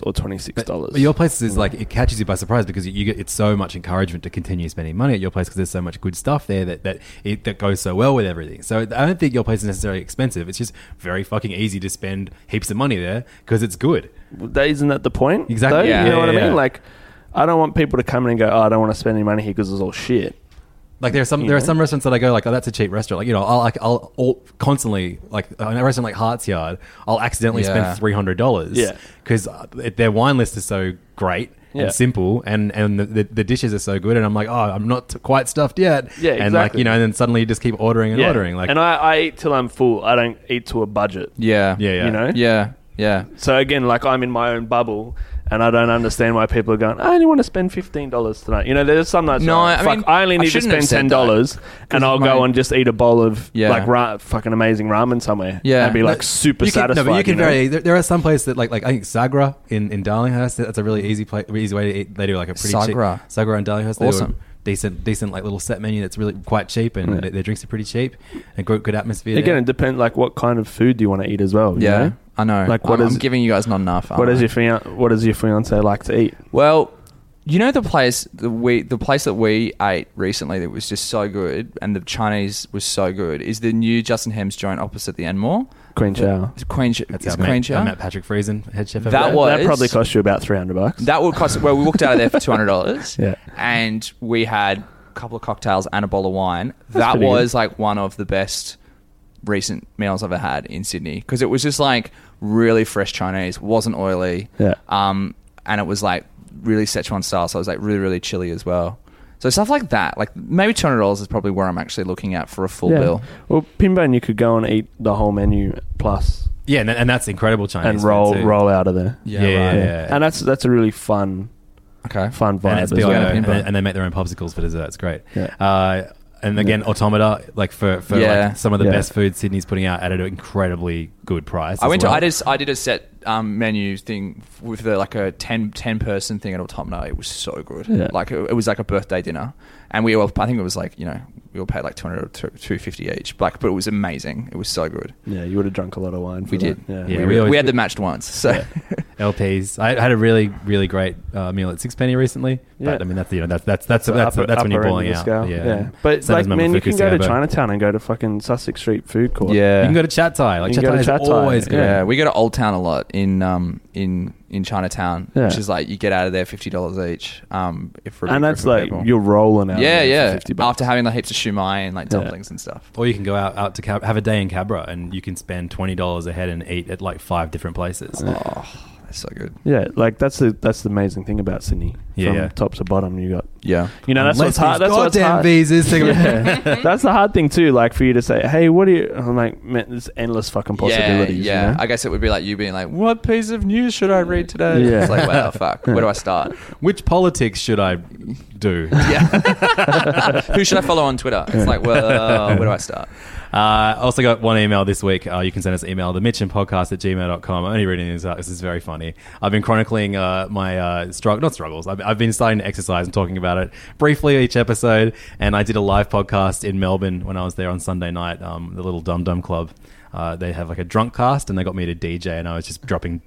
or $26 But your place is like it catches you by surprise because you, you get it's so much encouragement to continue spending money at your place because there's so much good stuff there that that it, that goes so well with everything. So I don't think your place is necessarily expensive. It's just very fucking easy to spend heaps of money there because it's good. That isn't that the point Exactly. Yeah, you know what yeah, i mean yeah. like i don't want people to come in and go oh i don't want to spend any money here because it's all shit Like there are some You there are some restaurants that I go like oh that's a cheap restaurant like you know I'll like I'll, I'll constantly like in a restaurant like Hartsyard I'll accidentally Yeah. spend three hundred dollars Yeah. because uh, their wine list is so great Yeah. and simple and and the, the, the dishes are so good and I'm like oh I'm not quite stuffed yet Yeah, and like exactly. you know and then suddenly you just keep ordering and ordering like and I, I eat till i'm full i don't eat to a budget Yeah. yeah yeah you know Yeah. Yeah. So again, like I'm in my own bubble, And I don't understand why people are going. I only want to spend fifteen dollars tonight. You know, there's some nights. No, like, I fuck, mean, I only I need to spend ten dollars, and I'll my- go and just eat a bowl of Yeah. like ra- fucking amazing ramen somewhere. Yeah. I'd be like No, super you can, satisfied. No, but you can know? vary. There, there are some places that like like I think Sagra in, in Darlinghurst. That's a really easy place, easy way to eat. They do like a pretty Sagra. cheap Sagra in Darlinghurst. They do Awesome. decent decent like little set menu that's really quite cheap and Yeah. their, their drinks are pretty cheap and good, good atmosphere. Again, there. it depends. Like, what kind of food do you want to eat as well? Yeah, know? I know. Like, what I'm, is- I'm giving you guys not enough. What aren't does I? your fian- What does your fiance like to eat? Well, you know the place the we the place that we ate recently that was just so good, and the Chinese was so good is the new Justin Hemmes joint opposite the Enmore. Queen Chow. It's Queen. Ch- That's is how I Queen met, I Chow? met Patrick Friesen, head chef. over That there. was- That probably cost you about three hundred bucks. That would cost. Well, we walked out of there for two hundred dollars. Yeah. and we had a couple of cocktails and a bowl of wine. that pretty was like one of the best recent meals I've ever had in Sydney because it was just like really fresh Chinese, wasn't oily. Yeah. Um, and it was like really Szechuan style, so it was like really really chilly as well. So stuff like that, like maybe two hundred dollars is probably where I'm actually looking at for a full yeah. bill. Well, Pinbone, you could go and eat the whole menu plus yeah, and, and that's incredible Chinese and roll too. roll out of there. Yeah, yeah, right. yeah. And that's that's a really fun Okay. fun vibe and it's as well. and, and they make their own popsicles for dessert. It's great. Yeah. Uh, and again, Automata, like for, for Yeah. like some of the Yeah. best food Sydney's putting out at an incredibly good price. I as went well. to I did I did a set um, menu thing with the, like a 10, 10 person thing at Automata. It was so good. Yeah. Like it, it was like a birthday dinner, and we all I think it was like you know we all paid like two hundred or two fifty each. Like, but it was amazing. It was so good. Yeah, you would have drunk a lot of wine. For We that. did. Yeah. Yeah, we, we we, always- had the matched ones. So LPs. I had a really, really great uh, meal at Sixpenny recently. Yeah. But I mean, that's you know, that's that's that's So that's, upper- that's when you're upper end balling the out. scale. Yeah, yeah. But Same like, man, you can go to Gabo. Chinatown and go to fucking Sussex Street Food Court. yeah, You can go to Chat Thai. Like Chat Thai is Chat always good. Yeah, we go to Old Town a lot in um in in Chinatown, Yeah. which is like you get out of there fifty dollars each. Um, if for and that's group like people. you're rolling out. yeah, yeah. 50 bucks. After having like heaps of shumai and like Yeah. dumplings and stuff. Or you can go out, out to Cab- have a day in Cabra and you can spend twenty dollars a head and eat at like five different places. Oh, that's so good. Yeah, like that's the that's the amazing thing about Sydney. Yeah, From yeah. top to bottom, you got Yeah. you know that's Unless what's hard. these That's what's goddamn hard. visas. Think about- Yeah. that's the hard thing too. Like for you to say, "Hey, what do you?" I'm like, man, there's endless fucking possibilities. you Yeah, yeah. know? I guess it would be like you being like, "What piece of news should I read today?" Yeah. It's like, wow, fuck. Where do I start? Which politics should I do? Yeah. Who should I follow on Twitter? It's like, well, where do I start? Uh, also got one email this week. Uh, you can send us an email, the podcast at gmail.com. I'm only reading this out. This is very funny. I've been chronicling uh, my uh, struggle, not struggles. I've, I've been starting to exercise and talking about it briefly each episode. And I did a live podcast in Melbourne when I was there on Sunday night, um, the little Dum Dum Club. Uh, they have like a drunk cast and they got me to DJ and I was just dropping,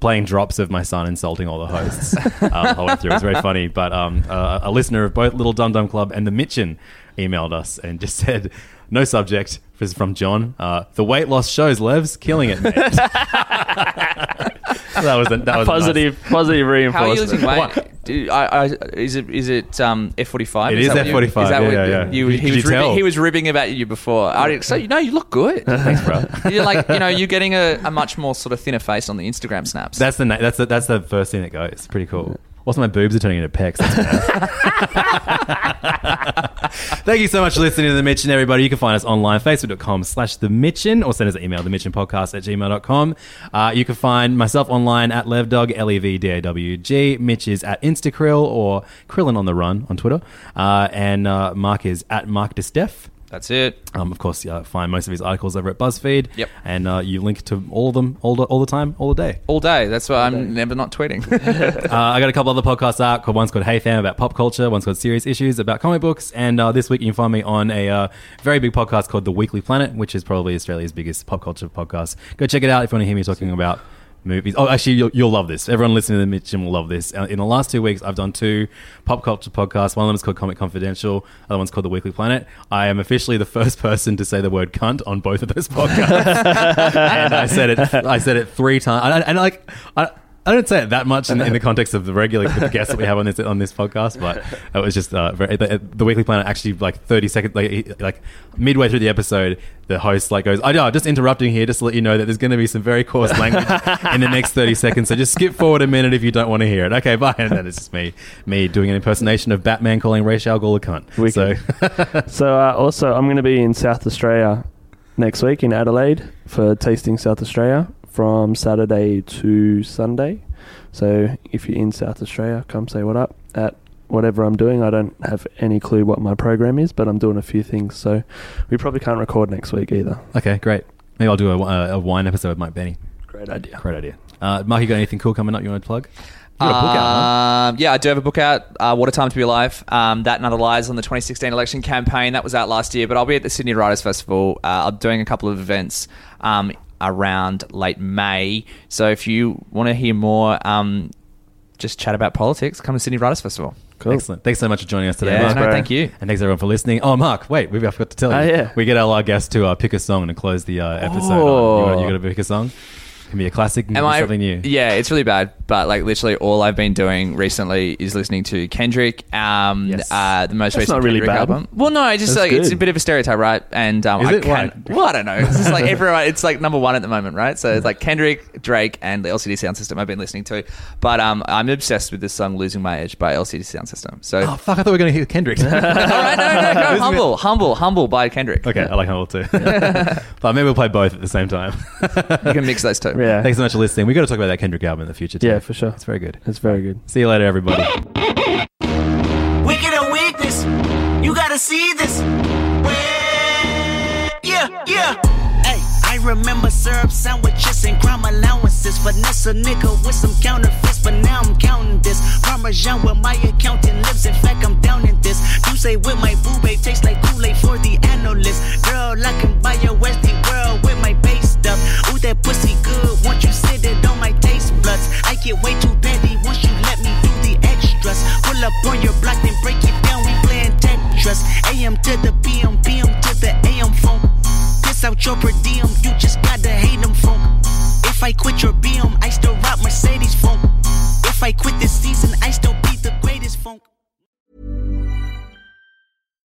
playing drops of my son insulting all the hosts um, the way through. It was very funny. But um, uh, a listener of both Little Dum Dum Club and the Mitchen emailed us and just said, no subject. This is from John. Uh, the weight loss shows, Levs, killing it, mate. that was a, that was a positive, positive How are you losing weight? Do, I, I, is it is it um, F forty five? It is F45, yeah, yeah, yeah. You, Could he, you ribbing, tell? he was ribbing about you before. I, so you know you look good. Thanks, bro. You're like you know you're getting a, a much more sort of thinner face on the Instagram snaps. That's the na- that's the, that's the first thing that goes. Pretty cool. Also, my boobs are turning into pecs. That's bad. Thank you so much for listening to The Mitchen, everybody. You can find us online, facebook.com slash The Mitchen, or send us an email, themitchenpodcast at gmail.com. Uh, you can find myself online at levdog, L-E-V-D-A-W-G. Mitch is at Instakrill or Krillin on the Run on Twitter. Uh, and uh, Mark is at Mark DiStef. That's it. Um, of course, uh, find most of his articles over at BuzzFeed. Yep. And uh, you link to all of them all the, all the time, all the day. All day. That's why I'm never not tweeting. Uh, I got a couple other podcasts out. Called, one's called Hey Fam about pop culture. One's called Serious Issues about comic books. And uh, this week you can find me on a uh, very big podcast called The Weekly Planet, which is probably Australia's biggest pop culture podcast. Go check it out if you want to hear me talking about movies. Oh, actually, you'll, you'll love this. Everyone listening to the Mitchen will love this. Uh, in the last two weeks, I've done two pop culture podcasts. One of them is called Comic Confidential. Other one's called The Weekly Planet. I am officially the first person to say the word cunt on both of those podcasts, and I said it. I said it three times. And, and like, I, I don't say it that much in, in the context of the regular guests that we have on this on this podcast, but it was just uh, very, the, the Weekly Planet actually like thirty seconds like he- like midway through the episode, the host like goes, "I know, just interrupting here, just to let you know that there's going to be some very coarse language in the next thirty seconds, so just skip forward a minute if you don't want to hear it." Okay, bye. And then it's just me me doing an impersonation of Batman calling Ra's al a cunt. So So uh, also, I'm going to be in South Australia next week in Adelaide for Tasting South Australia from Saturday to Sunday. So if you're in South Australia, come say what up at whatever I'm doing. I don't have any clue what my program is, but I'm doing a few things. So we probably can't record next week either. Okay, great. Maybe I'll do a, a, a wine episode with Mike Bennie. Great idea. Great idea. Uh, Mark, you got anything cool coming up you want to plug? You got a book out, huh? Um, yeah, I do have a book out, uh, What a Time to Be Alive. Um, that and Other Lies on the 2016 election campaign. That was out last year, but I'll be at the Sydney Writers Festival. Uh, I'm doing a couple of events um, around late May. So if you want to hear more, um, just chat about politics, come to Sydney Writers Festival. Excellent. Thanks so much for joining us today, Yeah, Mark. no, thank you. And thanks everyone for listening. Oh, Mark, wait, we forgot to tell you. Oh, yeah. We get our guests to uh, pick a song and close the uh, episode. Oh. On. You, got, you got to pick a song? Can be a classic, can Am I- something new. Yeah, it's really bad. But like literally, all I've been doing recently is listening to Kendrick. Um, Yes. uh, the most That's recent not really Kendrick bad. album. Well, no, I just That's like it's a bit of a stereotype, right? And um, Is I it? can't. Well, I don't know. It's just like everyone. It's like number one at the moment, right? So it's like Kendrick, Drake, and the LCD Sound System. I've been listening to, but um, I'm obsessed with this song "Losing My Edge" by LCD Sound System. So. Oh, fuck, I thought we were going to hear Kendrick. all right, no, no, no, humble, humble, humble by Kendrick. okay, I like Humble too. but maybe we'll play both at the same time. You can mix those two. Yeah. Thanks so much for listening. we got to talk about that Kendrick album in the future too. Yeah, for sure. It's very good. It's very good. See you later, everybody. Wicked or weakness, you gotta see this. Yeah, yeah. Hey, I remember syrup sandwiches and crime allowances. Finesse a nigga with some counterfeits, but now I'm counting this. Parmesan with my accountant lips. In fact, I'm down in this. You say with my boo babe tastes like Kool-Aid for the analyst. Girl, I can buy your Westie world with my base stuff. Ooh, that pussy good. Once you sit it on my taste buds, I get way too petty once you let me do the extras. Pull up on your block, then break it down. We playing Tetris. AM to the PM, PM to the AM phone. Piss out your per diem, you just gotta hate them funk. If I quit your BM, I still rock Mercedes funk. If I quit this season,